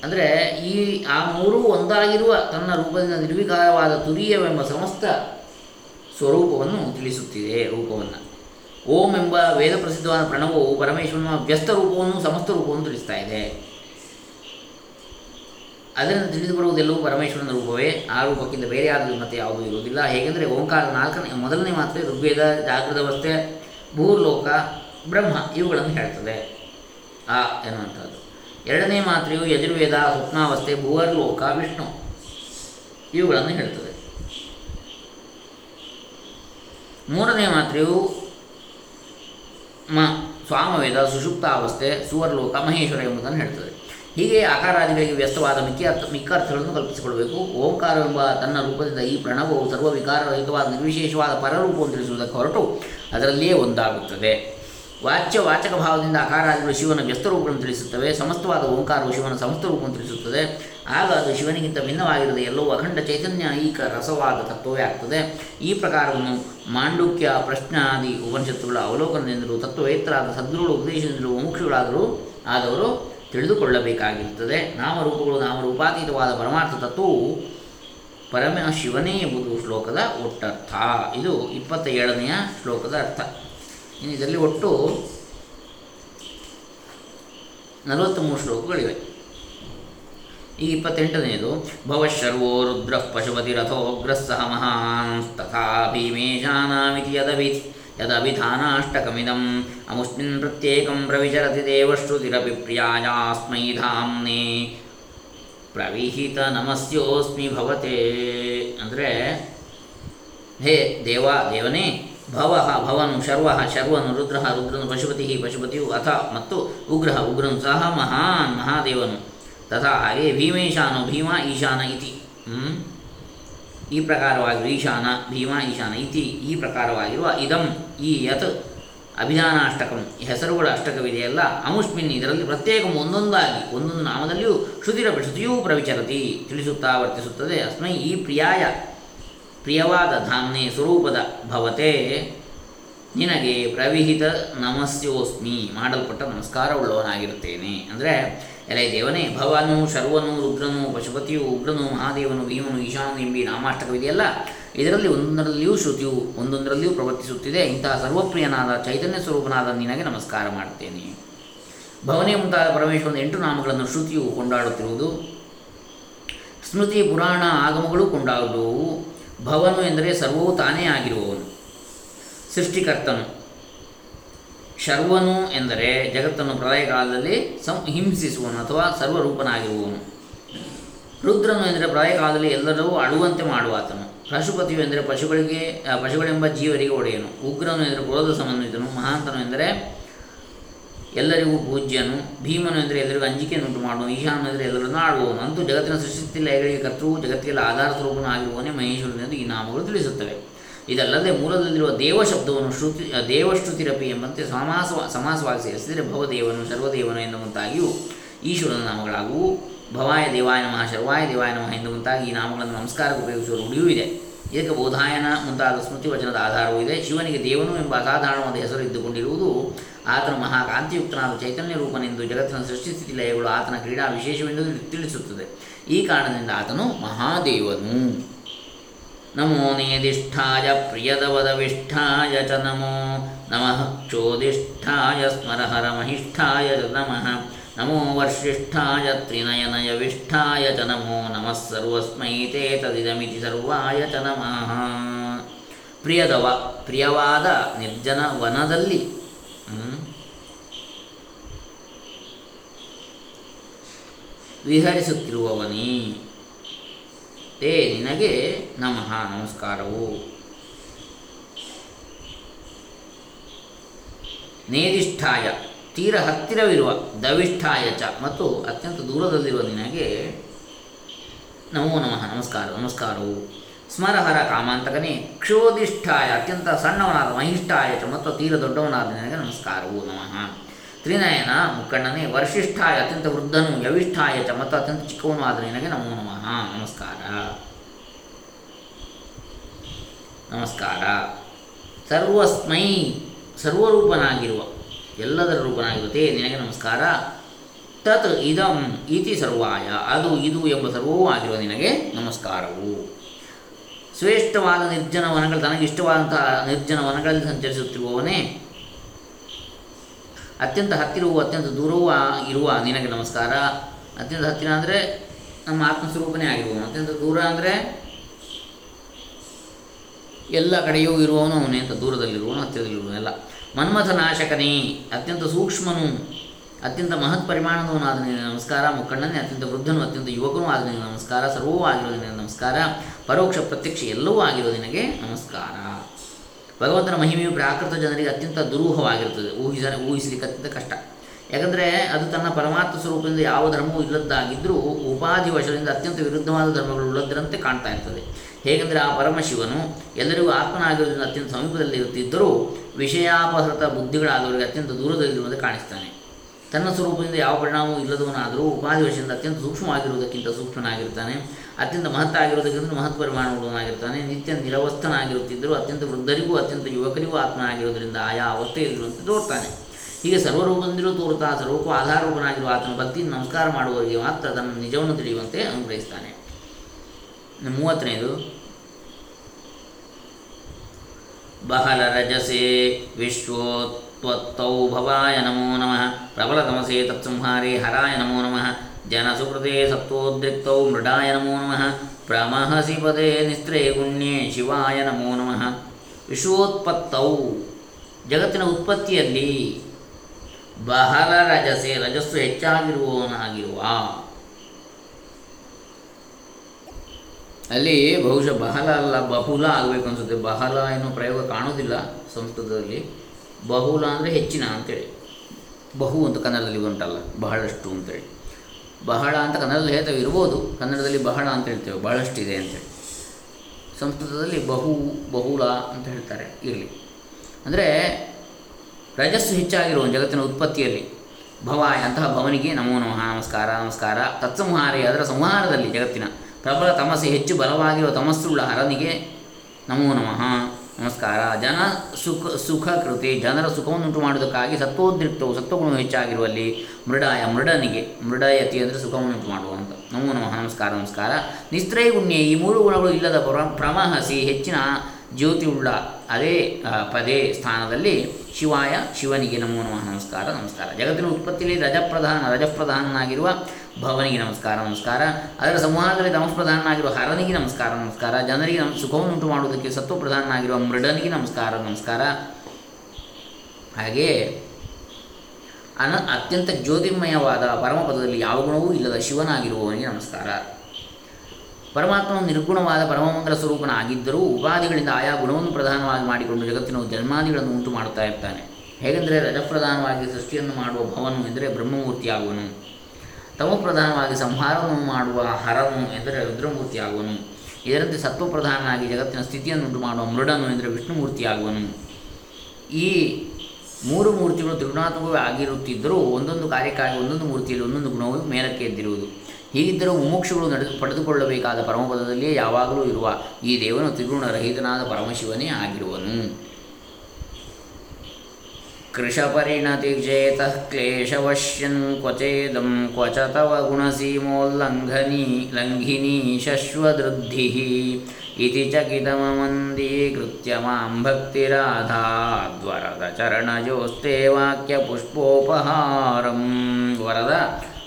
Speaker 1: ಅಂದರೆ ಈ ಆ ಮೂರೂ ಒಂದಾಗಿರುವ ತನ್ನ ರೂಪದಿಂದ ನಿರ್ವಿಕಾರವಾದ ತುರಿಯವೆಂಬ ಸಮಸ್ತ ಸ್ವರೂಪವನ್ನು ತಿಳಿಸುತ್ತಿದೆ ರೂಪವನ್ನು. ಓಂ ಎಂಬ ವೇದ ಪ್ರಸಿದ್ಧವಾದ ಪ್ರಣವವು ಪರಮೇಶ್ವರನ ವ್ಯಸ್ತ ರೂಪವನ್ನು ಸಮಸ್ತ ರೂಪವನ್ನು ತಿಳಿಸ್ತಾ ಇದೆ. ಅದರಿಂದ ತಿಳಿದು ಬರುವುದೆಲ್ಲವೂ ಪರಮೇಶ್ವರನ ರೂಪವೇ. ಆ ರೂಪಕ್ಕಿಂತ ಬೇರೆ ಆದರೂ ಮತ್ತೆ ಯಾವುದೂ ಇರುವುದಿಲ್ಲ. ಹೇಗೆಂದರೆ ಓಂಕಾರ ನಾಲ್ಕನೇ, ಮೊದಲನೇ ಮಾತ್ರೆ, ಋಗ್ವೇದ ಜಾಗೃತ ಅವಸ್ಥೆ ಭೂರ್ಲೋಕ, ಬ್ರಹ್ಮ ಇವುಗಳನ್ನು ಹೇಳ್ತದೆ. ಆ ಎನ್ನುವಂಥದ್ದು. ಎರಡನೇ ಮಾತ್ರೆಯು ಯಜುರ್ವೇದ ಸ್ವಪ್ನಾವಸ್ಥೆ ಭೂವರ್ಲೋಕ, ವಿಷ್ಣು ಇವುಗಳನ್ನು ಹೇಳ್ತದೆ ಮೂರನೇ ಮಾತ್ರೆಯು ಮ, ಸ್ವಾಮವೇದ, ಸುಷುಪ್ತಾವಸ್ಥೆ, ಸುವರ್ಲೋಕ, ಮಹೇಶ್ವರ ಎಂಬುದನ್ನು ಹೇಳ್ತದೆ ಹೀಗೆ ಆಕಾರಾದಿಗಳಿಗೆ ವ್ಯಸ್ತವಾದ ಮಿಕ್ಕ ಮಿಕ್ಕ ಅರ್ಥಗಳನ್ನು ಕಲ್ಪಿಸಿಕೊಳ್ಬೇಕು. ಎಂಬ ತನ್ನ ರೂಪದಿಂದ ಈ ಪ್ರಣವವು ಸರ್ವ ವಿಕಾರರಹಿತವಾದ ನಿರ್ವಿಶೇಷವಾದ ಪರರೂಪವನ್ನು ತಿಳಿಸುವುದಕ್ಕೆ ಹೊರಟು ಅದರಲ್ಲಿಯೇ ಒಂದಾಗುತ್ತದೆ. ವಾಚ್ಯ ವಾಚಕ ಭಾವದಿಂದ ಅಕಾರಾದಿಗಳು ಶಿವನ ವ್ಯಸ್ತ ರೂಪಗಳನ್ನು ತಿಳಿಸುತ್ತವೆ, ಸಮಸ್ತವಾದ ಓಂಕಾರವು ಶಿವನ ಸಮಸ್ತ ರೂಪವನ್ನು ತಿಳಿಸುತ್ತದೆ. ಆಗ ಅದು ಶಿವನಿಗಿಂತ ಭಿನ್ನವಾಗಿರದೆ ಎಲ್ಲವೂ ಅಖಂಡ ಚೈತನ್ಯ, ಈಕ ರಸವಾದ ತತ್ವವೇ ಆಗ್ತದೆ. ಈ ಪ್ರಕಾರವನ್ನು ಮಾಂಡುಕ್ಯ, ಪ್ರಶ್ನಾದಿ ಉಪನಿಷತ್ತುಗಳ ಅವಲೋಕನದಿಂದಲೂ, ತತ್ವವೇತ್ತರಾದ ಸದ್ಗುರುಗಳು ಉಪದೇಶದಿಂದಲೂ ಮುಮುಕ್ಷುಗಳಾದರೂ ಆದವರು ತಿಳಿದುಕೊಳ್ಳಬೇಕಾಗಿರುತ್ತದೆ. ನಾಮರೂಪಗಳು ನಾಮರೂಪಾತೀತವಾದ ಪರಮಾರ್ಥ ತತ್ವವು ಪರಮ ಶಿವನೇ ಎಂಬುದು ಶ್ಲೋಕದ ಒಟ್ಟರ್ಥ. ಇದು ಇಪ್ಪತ್ತ ಏಳನೆಯ ಶ್ಲೋಕದ ಅರ್ಥ. ಇನ್ನು ಇದರಲ್ಲಿ ಒಟ್ಟು ನಲವತ್ತ್ಮೂರು ಶ್ಲೋಕಗಳಿವೆ. ಈ ಇಪ್ಪತ್ತೆಂಟನೆಯದು ಭವಶರ್ವೋ ರುದ್ರ ಪಶುಪತಿ ರಥೋಗ್ರಸ್ಸಹ ಮಹಾನ್ ತಥಾ ಭೀಮೇಶಾನಾಮಿತಿ ಯದವಿ ಯದಭಿಧಾನಾಷ್ಟಕಮಿದಂ ಅಮುಸ್ಮಿನ್ ಪ್ರತ್ಯೇಕಂ ಪ್ರವಿಚರತಿ ದೇವಶ್ರುತಿರಪಿ ಪ್ರಿಯಾಯಾಸ್ಮೈ ಧಾಮ್ನೆ ಪ್ರವಿಹಿತ ನಮಸ್ಯೋಸ್ಮಿ ಭವತೆ. ಅಂದರೆ, ಹೇ ದೇವ, ದೇವನೇ ಭವ ಭವನು ಶರ್ವ ಶರ್ವನು ರುದ್ರ ರುದ್ರನು ಪಶುಪತಿ, ಪಶುಪತಿಯು ಅಥ ಮತ್ತು ಉಗ್ರ ಉಗ್ರನು ಸಹ ಮಹಾನ್ ಮಹಾದೇವನು. ತಥಾ ಹಾಗೆ ಭೀಮೇಶಾನು ಭೀಮ ಈಶಾನ ಇತಿ. ಈ ಪ್ರಕಾರವಾಗಿರುವ ಈಶಾನ, ಭೀಮ ಈಶಾನ ಇತಿ ಈ ಪ್ರಕಾರವಾಗಿರುವ ಇದಂ ಈ ಯತ್ ಅಭಿಧಾನಾಷ್ಟಕಂ. ಹೆಸರುಗಳ ಅಷ್ಟಕವಿದೆಯಲ್ಲ, ಅಮುಷ್ಮಿನ್ ಇದರಲ್ಲಿ ಪ್ರತ್ಯೇಕ ಒಂದೊಂದಾಗಿ, ಒಂದೊಂದು ನಾಮದಲ್ಲಿಯೂ ಶ್ರುತಿರ ಶ್ರುತಿಯೂ ಪ್ರವಿಚರತಿ. ತಿಳಿಸುತ್ತಾ ವರ್ತಿಸುತ್ತದೆ, ಅಸ್ಮೈ ಈ ಪ್ರಿಯಾಯ ಪ್ರಿಯವಾದ ಧಾಮ್ನೆ ಸ್ವರೂಪದ ಭವತೆ, ನಿನಗೆ ಪ್ರವಿಹಿತ ನಮಸ್ಯೋಸ್ಮಿ ಮಾಡಲ್ಪಟ್ಟ ನಮಸ್ಕಾರವುಳ್ಳವನಾಗಿರುತ್ತೇನೆ ಅಂದರೆ, ಎಲೆ ದೇವನೇ ಭವನು ಶರ್ವನು, ರುದ್ರನು, ಪಶುಪತಿಯು, ಉಗ್ರನು, ಮಹಾದೇವನು, ಭೀಮನು, ಈಶಾನು ಎಂಬಿ ನಾಮಾಷ್ಟಕವಿದೆಯಲ್ಲ ಇದರಲ್ಲಿ ಒಂದೊಂದರಲ್ಲಿಯೂ ಶ್ರುತಿಯು ಒಂದೊಂದರಲ್ಲಿಯೂ ಪ್ರವರ್ತಿಸುತ್ತಿದೆ. ಇಂತಹ ಸರ್ವಪ್ರಿಯನಾದ ಚೈತನ್ಯ ಸ್ವರೂಪನಾದ ನಿನಗೆ ನಮಸ್ಕಾರ ಮಾಡುತ್ತೇನೆ ಭವನೇ ಮುಂತಾದ ಪರಮೇಶ್ವರನ ಎಂಟು ನಾಮಗಳನ್ನು ಶ್ರುತಿಯು ಕೊಂಡಾಡುತ್ತಿರುವುದು, ಸ್ಮೃತಿ, ಪುರಾಣ, ಆಗಮಗಳು ಕೊಂಡಾಡುವು ಭವನು ಎಂದರೆ ಸರ್ವವು ತಾನೇ ಆಗಿರುವವನು. ಸೃಷ್ಟಿಕರ್ತನು. ಶರ್ವನು ಎಂದರೆ ಜಗತ್ತನ್ನು ಪ್ರಳಯ ಕಾಲದಲ್ಲಿ ಸಂ ಹಿಂಸಿಸುವನು ಅಥವಾ ಸರ್ವರೂಪನಾಗಿರುವವನು. ರುದ್ರನು ಎಂದರೆ ಪ್ರಳಯ ಕಾಲದಲ್ಲಿ ಎಲ್ಲರೂ ಅಳುವಂತೆ ಮಾಡುವಾತನು. ಪಶುಪತಿಯು ಎಂದರೆ ಪಶುಗಳಿಗೆ ಪಶುಗಳೆಂಬ ಜೀವರಿಗೆ ಒಡೆಯನು. ಉಗ್ರನು ಎಂದರೆ ಕ್ರೋಧ ಸಮನ್ವಿತನು ಮಹಾಂತನು ಎಂದರೆ ಎಲ್ಲರಿಗೂ ಪೂಜ್ಯನು, ಭೀಮನು ಎಂದರೆ ಎಲ್ಲರಿಗೂ ಅಂಜಿಕೆಯನ್ನುಂಟು ಮಾಡುವನು ಈಶಾನು ಎಂದರೆ ಎಲ್ಲರನ್ನು ಆಡುವವನು ಅಂತೂ ಜಗತ್ತಿನ ಸೃಷ್ಟಿ ಲಯಗಳಿಗೆ ಕರ್ತೃವು, ಜಗತ್ತಿಗೆಲ್ಲ ಆಧಾರ ಸ್ವರೂಪನು ಆಗಿರುವವನೇ ಮಹೇಶ್ವರನೆಂದು ಈ ನಾಮಗಳು ತಿಳಿಸುತ್ತವೆ. ಇದಲ್ಲದೆ ಮೂಲದಲ್ಲಿರುವ ದೇವ ಶಬ್ದವನ್ನು ಶ್ರುತಿ ದೇವಶ್ರುತಿರಪಿ ಎಂಬಂತೆ ಸಮಾಸ ಸಮಾಸವಾಗಿ ಸೇರಿಸಿದರೆ ಭವದೇವನು, ಸರ್ವದೇವನು ಎನ್ನುವಂತಾಗಿಯೂ ಈಶ್ವರನ ನಾಮಗಳಾಗುವು. ಭವಾಯ ದೇವಾಯ ನಮಃ, ಶರ್ವಾಯ ದೇವಾಯ ನಮಃ ಎನ್ನುವಂತಾಗಿ ಈ ನಾಮಗಳನ್ನು ನಮಸ್ಕಾರಕ್ಕೆ ಉಪಯೋಗಿಸುವ ರೂಢಿಯೂ ಇದೆ. ಇದಕ್ಕೆ ಬೋಧಾಯನ ಮುಂತಾದ ಸ್ಮೃತಿ ವಚನದ ಆಧಾರವೂ ಇದೆ. ಶಿವನಿಗೆ ದೇವನು ಎಂಬ ಅಸಾಧಾರಣವಾದ ಹೆಸರು ಇದ್ದುಕೊಂಡಿರುವುದು ಆತನು ಮಹಾಕಾಂತಿಯುಕ್ತನಾದ ಚೈತನ್ಯ ರೂಪನೆಂದು ಜಗತ್ತಿನ ಸೃಷ್ಟಿಸ್ಥಿತಿ ಲಯಗಳು ಆತನ ಕ್ರೀಡಾ ವಿಶೇಷವೆಂದು ತಿಳಿಸುತ್ತದೆ. ಈ ಕಾರಣದಿಂದ ಆತನು ಮಹಾದೇವನು. ನಮೋ ನೇದಿಷ್ಠಾಯ ಪ್ರಿಯದವದವಿಷ್ಠಾಯ ಚ ನಮೋ ನಮಃ. ಚೋದಿಷ್ಠಾಯ ಸ್ಮರಹರ ಮಹಿಷ್ಠಾಯ ನಮಃ. ನಮೋ ವರ್ಷಿಷ್ಠಾಯ ತ್ರಿನಯನಯವಿಷ್ಠಾಯ ಚ ನಮೋ नमः सर्वस्मै ತೇ ತದಿದಮಿತಿ ಸರ್ವಾಯ ಚ ನಮಃ ಪ್ರಿಯದವ ಪ್ರಿಯವಾದ ನಿರ್ಜನ ವನದಲ್ಲಿ ವಿಹರಿಸುತ್ತಿರುವವನೇ ತೇ ನಿನಗೆ ನಮಃ ನಮಸ್ಕಾರವು ನೇದಿಷ್ಠಾಯ ತೀರ ಹತ್ತಿರವಿರುವ ದವಿಷ್ಠಾಯಚ ಮತ್ತು ಅತ್ಯಂತ ದೂರದಲ್ಲಿರುವ ನಿನಗೆ ನಮೋ ನಮಃ. ನಮಸ್ಕಾರ. ನಮಸ್ಕಾರವು. ಸ್ಮರಹರ ಕಾಮಾಂತಕನೇ ಕ್ಷೋದಿಷ್ಠಾಯ ಅತ್ಯಂತ ಸಣ್ಣವನಾದ ಮಹಿಷ್ಠಾಯಚ ಮತ್ತು ತೀರ ದೊಡ್ಡವನಾದ ನಿನಗೆ ನಮಸ್ಕಾರವು. ನಮಃ. ತ್ರಿನಯನ ಮುಕ್ಕಣ್ಣನೇ ವರ್ಷಿಷ್ಠಾಯ ಅತ್ಯಂತ ವೃದ್ಧನು ಯವಿಷ್ಠಾಯಚ ಮತ್ತು ಅತ್ಯಂತ ಚಿಕ್ಕವನು ಆದ ನಿನಗೆ ನಮೋ ನಮಃ. ನಮಸ್ಕಾರ. ನಮಸ್ಕಾರ. ಸರ್ವಸ್ಮೈ, ಸರ್ವರೂಪನಾಗಿರುವ ಎಲ್ಲದರ ರೂಪನಾಗಿರುತ್ತೆ. ನಿನಗೆ ನಮಸ್ಕಾರ. ತತ್ ಇದಂ ಇತಿ ಸರ್ವಾಯ. ಅದು, ಇದು ಎಂಬ ಸರ್ವವೂ ಆಗಿರುವ ನಿನಗೆ ನಮಸ್ಕಾರವು. ಶ್ರೇಷ್ಠವಾದ ನಿರ್ಜನ ವನಗಳು, ತನಗೆ ಇಷ್ಟವಾದಂತಹ ನಿರ್ಜನ ವನಗಳಲ್ಲಿ ಸಂಚರಿಸುತ್ತಿರುವವನೇ, ಅತ್ಯಂತ ಹತ್ತಿರವೂ ಅತ್ಯಂತ ದೂರವೂ ಇರುವ ನಿನಗೆ ನಮಸ್ಕಾರ. ಅತ್ಯಂತ ಹತ್ತಿರ ಅಂದರೆ ನಮ್ಮ ಆತ್ಮಸ್ವರೂಪನೇ ಆಗಿರುವವನು. ಅತ್ಯಂತ ದೂರ ಅಂದರೆ ಎಲ್ಲ ಕಡೆಯೂ ಇರುವವನು ಅವನೇ ಅಂತ ದೂರದಲ್ಲಿರುವವನು ಹತ್ತಿರದಲ್ಲಿರುವನು ಎಲ್ಲ. ಮನ್ಮಥ ನಾಶಕನೇ ಅತ್ಯಂತ ಸೂಕ್ಷ್ಮನು, ಅತ್ಯಂತ ಮಹತ್ ಪರಿಮಾಣದವನು ನಿನಗೆ ನಮಸ್ಕಾರ ಮುಖಂಡನೇ ಅತ್ಯಂತ ವೃದ್ಧನು, ಅತ್ಯಂತ ಯುವಕನೂ ಆದ ನಮಸ್ಕಾರ ಸರ್ವೂ ಆಗಿರೋ ನಮಸ್ಕಾರ, ಪರೋಕ್ಷ ಪ್ರತ್ಯಕ್ಷ ಎಲ್ಲವೂ ಆಗಿರೋ ನಿನಗೆ ನಮಸ್ಕಾರ. ಭಗವಂತನ ಮಹಿಮೆಯು ಪ್ರಾಕೃತ ಜನರಿಗೆ ಅತ್ಯಂತ ದುರೂಹವಾಗಿರುತ್ತದೆ ಊಹಿಸ, ಊಹಿಸಲಿಕ್ಕೆ ಅತ್ಯಂತ ಕಷ್ಟ. ಯಾಕಂದರೆ ಅದು ತನ್ನ ಪರಮಾತ್ಮ ಸ್ವರೂಪದಿಂದ ಯಾವ ಧರ್ಮವೂ ಇಲ್ಲದ್ದಾಗಿದ್ದರೂ ಉಪಾಧಿ ವಶದಿಂದ ಅತ್ಯಂತ ವಿರುದ್ಧವಾದ ಧರ್ಮಗಳು ಉಳ್ಳದರಂತೆ ಕಾಣ್ತಾ ಇರ್ತದೆ. ಹೇಗೆಂದರೆ ಆ ಪರಮಶಿವನು ಎಲ್ಲರಿಗೂ ಆತ್ಮನಾಗಿರುವುದರಿಂದ ಅತ್ಯಂತ ಸಮೀಪದಲ್ಲಿ ಇರುತ್ತಿದ್ದರೂ ವಿಷಯಾಪಹೃತ ಬುದ್ಧಿಗಳಾದವರಿಗೆ ಅತ್ಯಂತ ದೂರದಲ್ಲಿರುವಂತೆ ಕಾಣಿಸ್ತಾನೆ. ತನ್ನ ಸ್ವರೂಪದಿಂದ ಯಾವ ಪರಿಣಾಮವೂ ಇಲ್ಲದವನಾದರೂ ಉಪಾಧಿ ವಶದಿಂದ ಅತ್ಯಂತ ಸೂಕ್ಷ್ಮವಾಗಿರುವುದಕ್ಕಿಂತ ಸೂಕ್ಷ್ಮನಾಗಿರ್ತಾನೆ ಅತ್ಯಂತ ಮಹತ್ತಾಗಿರುವುದಕ್ಕಿಂತ ಮಹತ್ ಪರಿಮಾಣವುಳ್ಳವನಾಗಿರ್ತಾನೆ ನಿತ್ಯ ನಿರವಸ್ಥನಾಗಿರುತ್ತಿದ್ದರೂ ಅತ್ಯಂತ ವೃದ್ಧರಿಗೂ ಅತ್ಯಂತ ಯುವಕರಿಗೂ ಆತ್ಮನಾಗಿರುವುದರಿಂದ ಆಯಾ ಅವಸ್ಥೆಯಲ್ಲಿರುವಂತೆ ತೋರ್ತಾನೆ ಹೀಗೆ ಸರ್ವರೂಪದಿಂದಲೂ ತೋರುತ್ತಾ ಸರ್ವಕ್ಕೂ ಆಧಾರರೂಪನಾಗಿರುವ ಆತನ ಭಕ್ತಿಯನ್ನು ನಮಸ್ಕಾರ ಮಾಡುವವರಿಗೆ ಮಾತ್ರ ತನ್ನ ನಿಜವನ್ನು ತಿಳಿಯುವಂತೆ ಅನುಗ್ರಹಿಸ್ತಾನೆ. ಮೂವತ್ತನೇದು ಬಹಲ ರಜಸೆ ವಿಶ್ವೋತ್ವತ್ತೌ ಭವಾಯ ನಮೋ ನಮಃ ಪ್ರಬಲತಮಸೆ ತತ್ಸಂಹಾರಿ ಹರಾಯ ನಮೋ ನಮಃ ಜನಸುಕೃತೆ ಸತ್ವೋದ್ರಿಕ್ತೌ ಮೃಡಾಯ ನಮೋ ನಮಃ ಪ್ರಮಹಸಿ ಪದೇ ನಿಸ್ತ್ರೇ ಗುಣ್ಯೇ ಶಿವಾಯ ನಮೋ ನಮಃ ವಿಶ್ವೋತ್ಪತ್ತೌ ಜಗತ್ತಿನ ಉತ್ಪತ್ತಿಯಲ್ಲಿ ಬಹಳ ರಜಸೆ ರಜಸ್ಸು ಹೆಚ್ಚಾಗಿರುವವನಾಗಿರುವ ಅಲ್ಲಿ ಬಹುಶಃ ಬಹಳ ಅಲ್ಲ ಬಹುಲ ಆಗಬೇಕು ಅನಿಸುತ್ತೆ. ಬಹಳ ಏನೋ ಪ್ರಯೋಗ ಕಾಣೋದಿಲ್ಲ ಸಂಸ್ಕೃತದಲ್ಲಿ. ಬಹುಲ ಅಂದರೆ ಹೆಚ್ಚಿನ ಅಂತೇಳಿ. ಬಹು ಅಂತ ಕನ್ನಡದಲ್ಲಿ ಉಂಟಲ್ಲ, ಬಹಳಷ್ಟು ಅಂತೇಳಿ. ಬಹಳ ಅಂತ ಕನ್ನಡದಲ್ಲಿ ಹೇಳ್ತೇವೆ, ಇರ್ಬೋದು. ಕನ್ನಡದಲ್ಲಿ ಬಹಳ ಅಂತ ಹೇಳ್ತೇವೆ, ಬಹಳಷ್ಟಿದೆ ಅಂತೇಳಿ. ಸಂಸ್ಕೃತದಲ್ಲಿ ಬಹು ಬಹುಲ ಅಂತ ಹೇಳ್ತಾರೆ, ಇರಲಿ. ಅಂದರೆ ರಜಸ್ಸು ಹೆಚ್ಚಾಗಿರುವ ಜಗತ್ತಿನ ಉತ್ಪತ್ತಿಯಲ್ಲಿ ಭವ ಅಂತಹ ಭವನಿಗೆ ನಮೋ ನಮಃ, ನಮಸ್ಕಾರ ನಮಸ್ಕಾರ, ತತ್ಸಂಹಾರಿ ಅದರ ಸಂಹಾರದಲ್ಲಿ ಜಗತ್ತಿನ ಪ್ರಬಲ ತಮಸೆ ಹೆಚ್ಚು ಬಲವಾಗಿರುವ ತಮಸ್ಸುಳ್ಳ ಹರನಿಗೆ ನಮೋ ನಮಃ. ನಮಸ್ಕಾರ. ಜನ ಸುಖ ಸುಖ ಕೃತಿ. ಜನರ ಸುಖವನ್ನುಂಟು ಮಾಡುವುದಕ್ಕಾಗಿ ಸತ್ವೋದ್ರಿಕ್ತವು ಸತ್ವಗುಣವು ಹೆಚ್ಚಾಗಿರುವಲ್ಲಿ ಮೃಡಾಯ, ಮೃಡನಿಗೆ, ಮೃಡಯತಿ ಅಂದರೆ ಸುಖವನ್ನುಂಟು ಮಾಡುವಂಥ ನಮೋ ನಮಃ. ನಮಸ್ಕಾರ ನಮಸ್ಕಾರ. ನಿಸ್ತ್ರೈಗುಣ್ಯ ಈ ಮೂರು ಗುಣಗಳು ಇಲ್ಲದ ಪ್ರ, ಪ್ರಮಹಸಿ ಹೆಚ್ಚಿನ ಜ್ಯೋತಿಯುಳ್ಳ ಅದೇ ಪದೇ ಸ್ಥಾನದಲ್ಲಿ ಶಿವಾಯ, ಶಿವನಿಗೆ ನಮೋ ನಮಃ. ನಮಸ್ಕಾರ ನಮಸ್ಕಾರ. ಜಗತ್ತಿನ ಉತ್ಪತ್ತಿಯಲ್ಲಿ ರಜಪ್ರಧಾನ, ರಜಪ್ರಧಾನನಾಗಿರುವ ಭವನಿಗೆ ನಮಸ್ಕಾರ ನಮಸ್ಕಾರ. ಅದರ ಸಂವಾದದಲ್ಲಿ ತಮಸ್ಪ್ರಧಾನನಾಗಿರುವ ಹರನಿಗೆ ನಮಸ್ಕಾರ ನಮಸ್ಕಾರ. ಜನರಿಗೆ ನಮ್ ಸುಖವನ್ನುಂಟು ಮಾಡುವುದಕ್ಕೆ ಸತ್ವಪ್ರಧಾನನಾಗಿರುವ ಮೃಡನಿಗೆ ನಮಸ್ಕಾರ ನಮಸ್ಕಾರ. ಹಾಗೆಯೇ, ಅನ ಅತ್ಯಂತ ಜ್ಯೋತಿರ್ಮಯವಾದ ಪರಮಪದದಲ್ಲಿ ಯಾವ ಗುಣವೂ ಇಲ್ಲದ ಶಿವನಾಗಿರುವವನಿಗೆ ನಮಸ್ಕಾರ. ಪರಮಾತ್ಮನು ನಿರ್ಗುಣವಾದ ಪರಮಮಂಗಲ ಸ್ವರೂಪನಾಗಿದ್ದರೂ ಉಪಾಧಿಗಳಿಂದ ಆಯಾ ಗುಣವನ್ನು ಪ್ರಧಾನವಾಗಿ ಮಾಡಿಕೊಂಡು ಜಗತ್ತಿನ ಜನ್ಮಾದಿಗಳನ್ನು ಉಂಟು ಮಾಡುತ್ತಾ ಇರ್ತಾನೆ. ಹೇಗೆಂದರೆ ರಜಪ್ರಧಾನವಾಗಿ ಸೃಷ್ಟಿಯನ್ನು ಮಾಡುವ ಭವನು ಎಂದರೆ ಬ್ರಹ್ಮಮೂರ್ತಿಯಾಗುವನು. ತಮಪ್ರಧಾನವಾಗಿ ಸಂಹಾರವನ್ನು ಮಾಡುವ ಹರನು ಎಂದರೆ ರುದ್ರಮೂರ್ತಿಯಾಗುವನು. ಇದರಂತೆ ಸತ್ವಪ್ರಧಾನನಾಗಿ ಜಗತ್ತಿನ ಸ್ಥಿತಿಯನ್ನು ಉಂಟು ಮಾಡುವ ಮೃಡನು ಎಂದರೆ ವಿಷ್ಣುಮೂರ್ತಿಯಾಗುವನು. ಈ ಮೂರು ಮೂರ್ತಿಗಳು ತ್ರಿಗುಣಾತ್ಮಕವೇ ಆಗಿರುತ್ತಿದ್ದರೂ ಒಂದೊಂದು ಕಾರ್ಯಕ್ಕಾಗಿ ಒಂದೊಂದು ಮೂರ್ತಿಯಲ್ಲಿ ಒಂದೊಂದು ಗುಣವು ಮೇಲಕ್ಕೆ ಎದ್ದಿರುವುದು. ಹೀಗಿದ್ದರೂ ಮುಮುಕ್ಷುಗಳು ನಡೆದು ಪಡೆದುಕೊಳ್ಳಬೇಕಾದ ಪರಮಪದದಲ್ಲಿಯೇ ಯಾವಾಗಲೂ ಇರುವ ಈ ದೇವನು ತ್ರಿಗುಣರಹಿತನಾದ ಪರಮಶಿವನೇ ಆಗಿರುವನು. कृशपरिणतिचेतः क्लेशवश्यन् क्वचेदं क्वच तव गुणसीमोल्लङ्घनी लङ्घिनी शश्वदृद्धिः इति चकितममन्दीकृत्य मां भक्तिराधाद्वरदचरणयोस्ते वाक्यपुष्पोपहारं वरद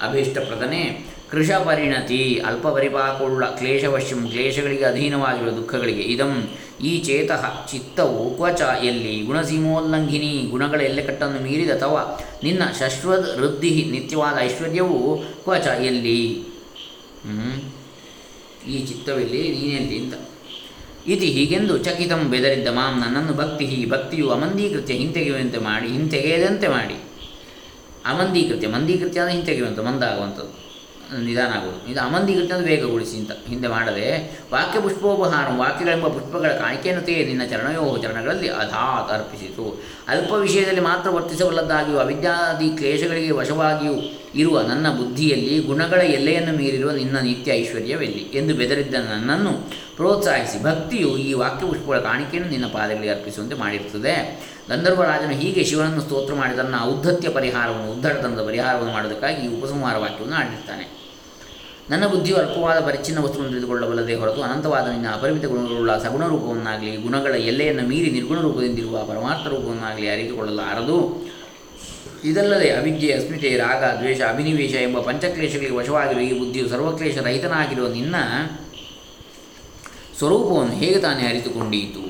Speaker 1: अभीष्टप्रदने ಕೃಷ ಪರಿಣತಿ ಅಲ್ಪ ಪರಿಪಾಕವುಳ್ಳ ಕ್ಲೇಶವಶ್ಯಂ ಕ್ಲೇಶಗಳಿಗೆ ಅಧೀನವಾಗಿರುವ ದುಃಖಗಳಿಗೆ ಇದಂ ಈ ಚೇತಃ ಚಿತ್ತವು ಕ್ವಚ ಎಲ್ಲಿ ಗುಣಸೀಮೋಲ್ಲಂಘಿನಿ ಗುಣಗಳ ಎಲ್ಲೆಕಟ್ಟನ್ನು ಮೀರಿದ ತವ ನಿನ್ನ ಶಶ್ವದ್ ವೃದ್ಧಿ ನಿತ್ಯವಾದ ಐಶ್ವರ್ಯವು ಕ್ವಚ ಎಲ್ಲಿ? ಈ ಚಿತ್ತವೆಲ್ಲಿ ನೀನೆಲ್ಲಿ ಅಂತ. ಇತಿ ಹೀಗೆಂದು ಚಕಿತಂ ಬೆದರಿದ್ದ ಮಾಂ ನನ್ನನ್ನು ಭಕ್ತಿ ಭಕ್ತಿಯು ಅಮಂದೀಕೃತ್ಯ ಹಿಂತೆಗೆಯುವಂತೆ ಮಾಡಿ, ಹಿಂತೆಗೆಯದಂತೆ ಮಾಡಿ. ಅಮಂದೀಕೃತ್ಯ, ಮಂದೀಕೃತ್ಯ ಅಂದರೆ ಹಿಂತೆಗೆಯುವಂಥ ಮಂದಾಗುವಂಥದ್ದು. ನಿಧಾನ ಆಗುವುದು ಇದು ಅಮಂದಿಗಿಟ್ಟನ್ನು ವೇಗಗೊಳಿಸಿ ಅಂತ ಹಿಂದೆ ಮಾಡದೆ, ವಾಕ್ಯ ಪುಷ್ಪೋಪಹಾರ, ವಾಕ್ಯಗಳೆಂಬ ಪುಷ್ಪಗಳ ಕಾಣಿಕೆಯನ್ನು ತೇ ನಿನ್ನ ಚರಣಯೋ ಚರಣಗಳಲ್ಲಿ ಅಧಾತ್ ಅರ್ಪಿಸಿತು. ಅಲ್ಪ ವಿಷಯದಲ್ಲಿ ಮಾತ್ರ ವರ್ತಿಸಬಲ್ಲದ್ದಾಗಿಯೂ ಅವಿದ್ಯಾದಿ ಕ್ಲೇಶಗಳಿಗೆ ವಶವಾಗಿಯೂ ಇರುವ ನನ್ನ ಬುದ್ಧಿಯಲ್ಲಿ ಗುಣಗಳ ಎಲ್ಲೆಯನ್ನು ಮೀರಿರುವ ನಿನ್ನ ನಿತ್ಯ ಐಶ್ವರ್ಯವೆಲ್ಲಿ? ಎಂದು ಬೆದರಿದ್ದ ನನ್ನನ್ನು ಪ್ರೋತ್ಸಾಹಿಸಿ ಭಕ್ತಿಯು ಈ ವಾಕ್ಯ ಪುಷ್ಪಗಳ ಕಾಣಿಕೆಯನ್ನು ನಿನ್ನ ಪಾದಗಳಿಗೆ ಅರ್ಪಿಸುವಂತೆ ಮಾಡಿರುತ್ತದೆ. ಗಂಧರ್ವರಾಜನು ಹೀಗೆ ಶಿವನನ್ನು ಸ್ತೋತ್ರ ಮಾಡಿ ತನ್ನ ಔದ್ಧತ್ಯ ಪರಿಹಾರವನ್ನು, ಉದ್ಧಟತನದ ಪರಿಹಾರವನ್ನು ಮಾಡೋದಕ್ಕಾಗಿ ಈ ಉಪಸಂಹಾರ ವಾಕ್ಯವನ್ನು ಆಡಿರ್ತಾನೆ ನನ್ನ ಬುದ್ಧಿಯು ಅಲ್ಪವಾದ ಪರಿಚ್ಛಿನ್ನ ವಸ್ತುವನ್ನು ತಿಳಿದುಕೊಳ್ಳಬಲ್ಲದೆ ಹೊರತು ಅನಂತವಾದ ನಿನ್ನ ಅಪರಿಮಿತ ಗುಣಗಳುಳ್ಳ ಸಗುಣ ರೂಪವನ್ನಾಗಲಿ, ಗುಣಗಳ ಎಲ್ಲೆಯನ್ನು ಮೀರಿ ನಿರ್ಗುಣ ರೂಪದಿಂದಿರುವ ಪರಮಾರ್ಥ ರೂಪವನ್ನಾಗಲಿ ಅರಿತುಕೊಳ್ಳಲಾರದು. ಇದಲ್ಲದೆ ಅವಿದ್ಯೆ, ಅಸ್ಮಿತೆ, ರಾಗ, ದ್ವೇಷ, ಅಭಿನಿವೇಶ ಎಂಬ ಪಂಚಕ್ಲೇಶಗಳಿಗೆ ವಶವಾಗಿರುವ ಈ ಬುದ್ಧಿಯು ಸರ್ವಕ್ಲೇಶ ರಹಿತನಾಗಿರುವ ನಿನ್ನ ಸ್ವರೂಪವನ್ನು ಹೇಗೆ ತಾನೇ ಅರಿತುಕೊಂಡೀತು?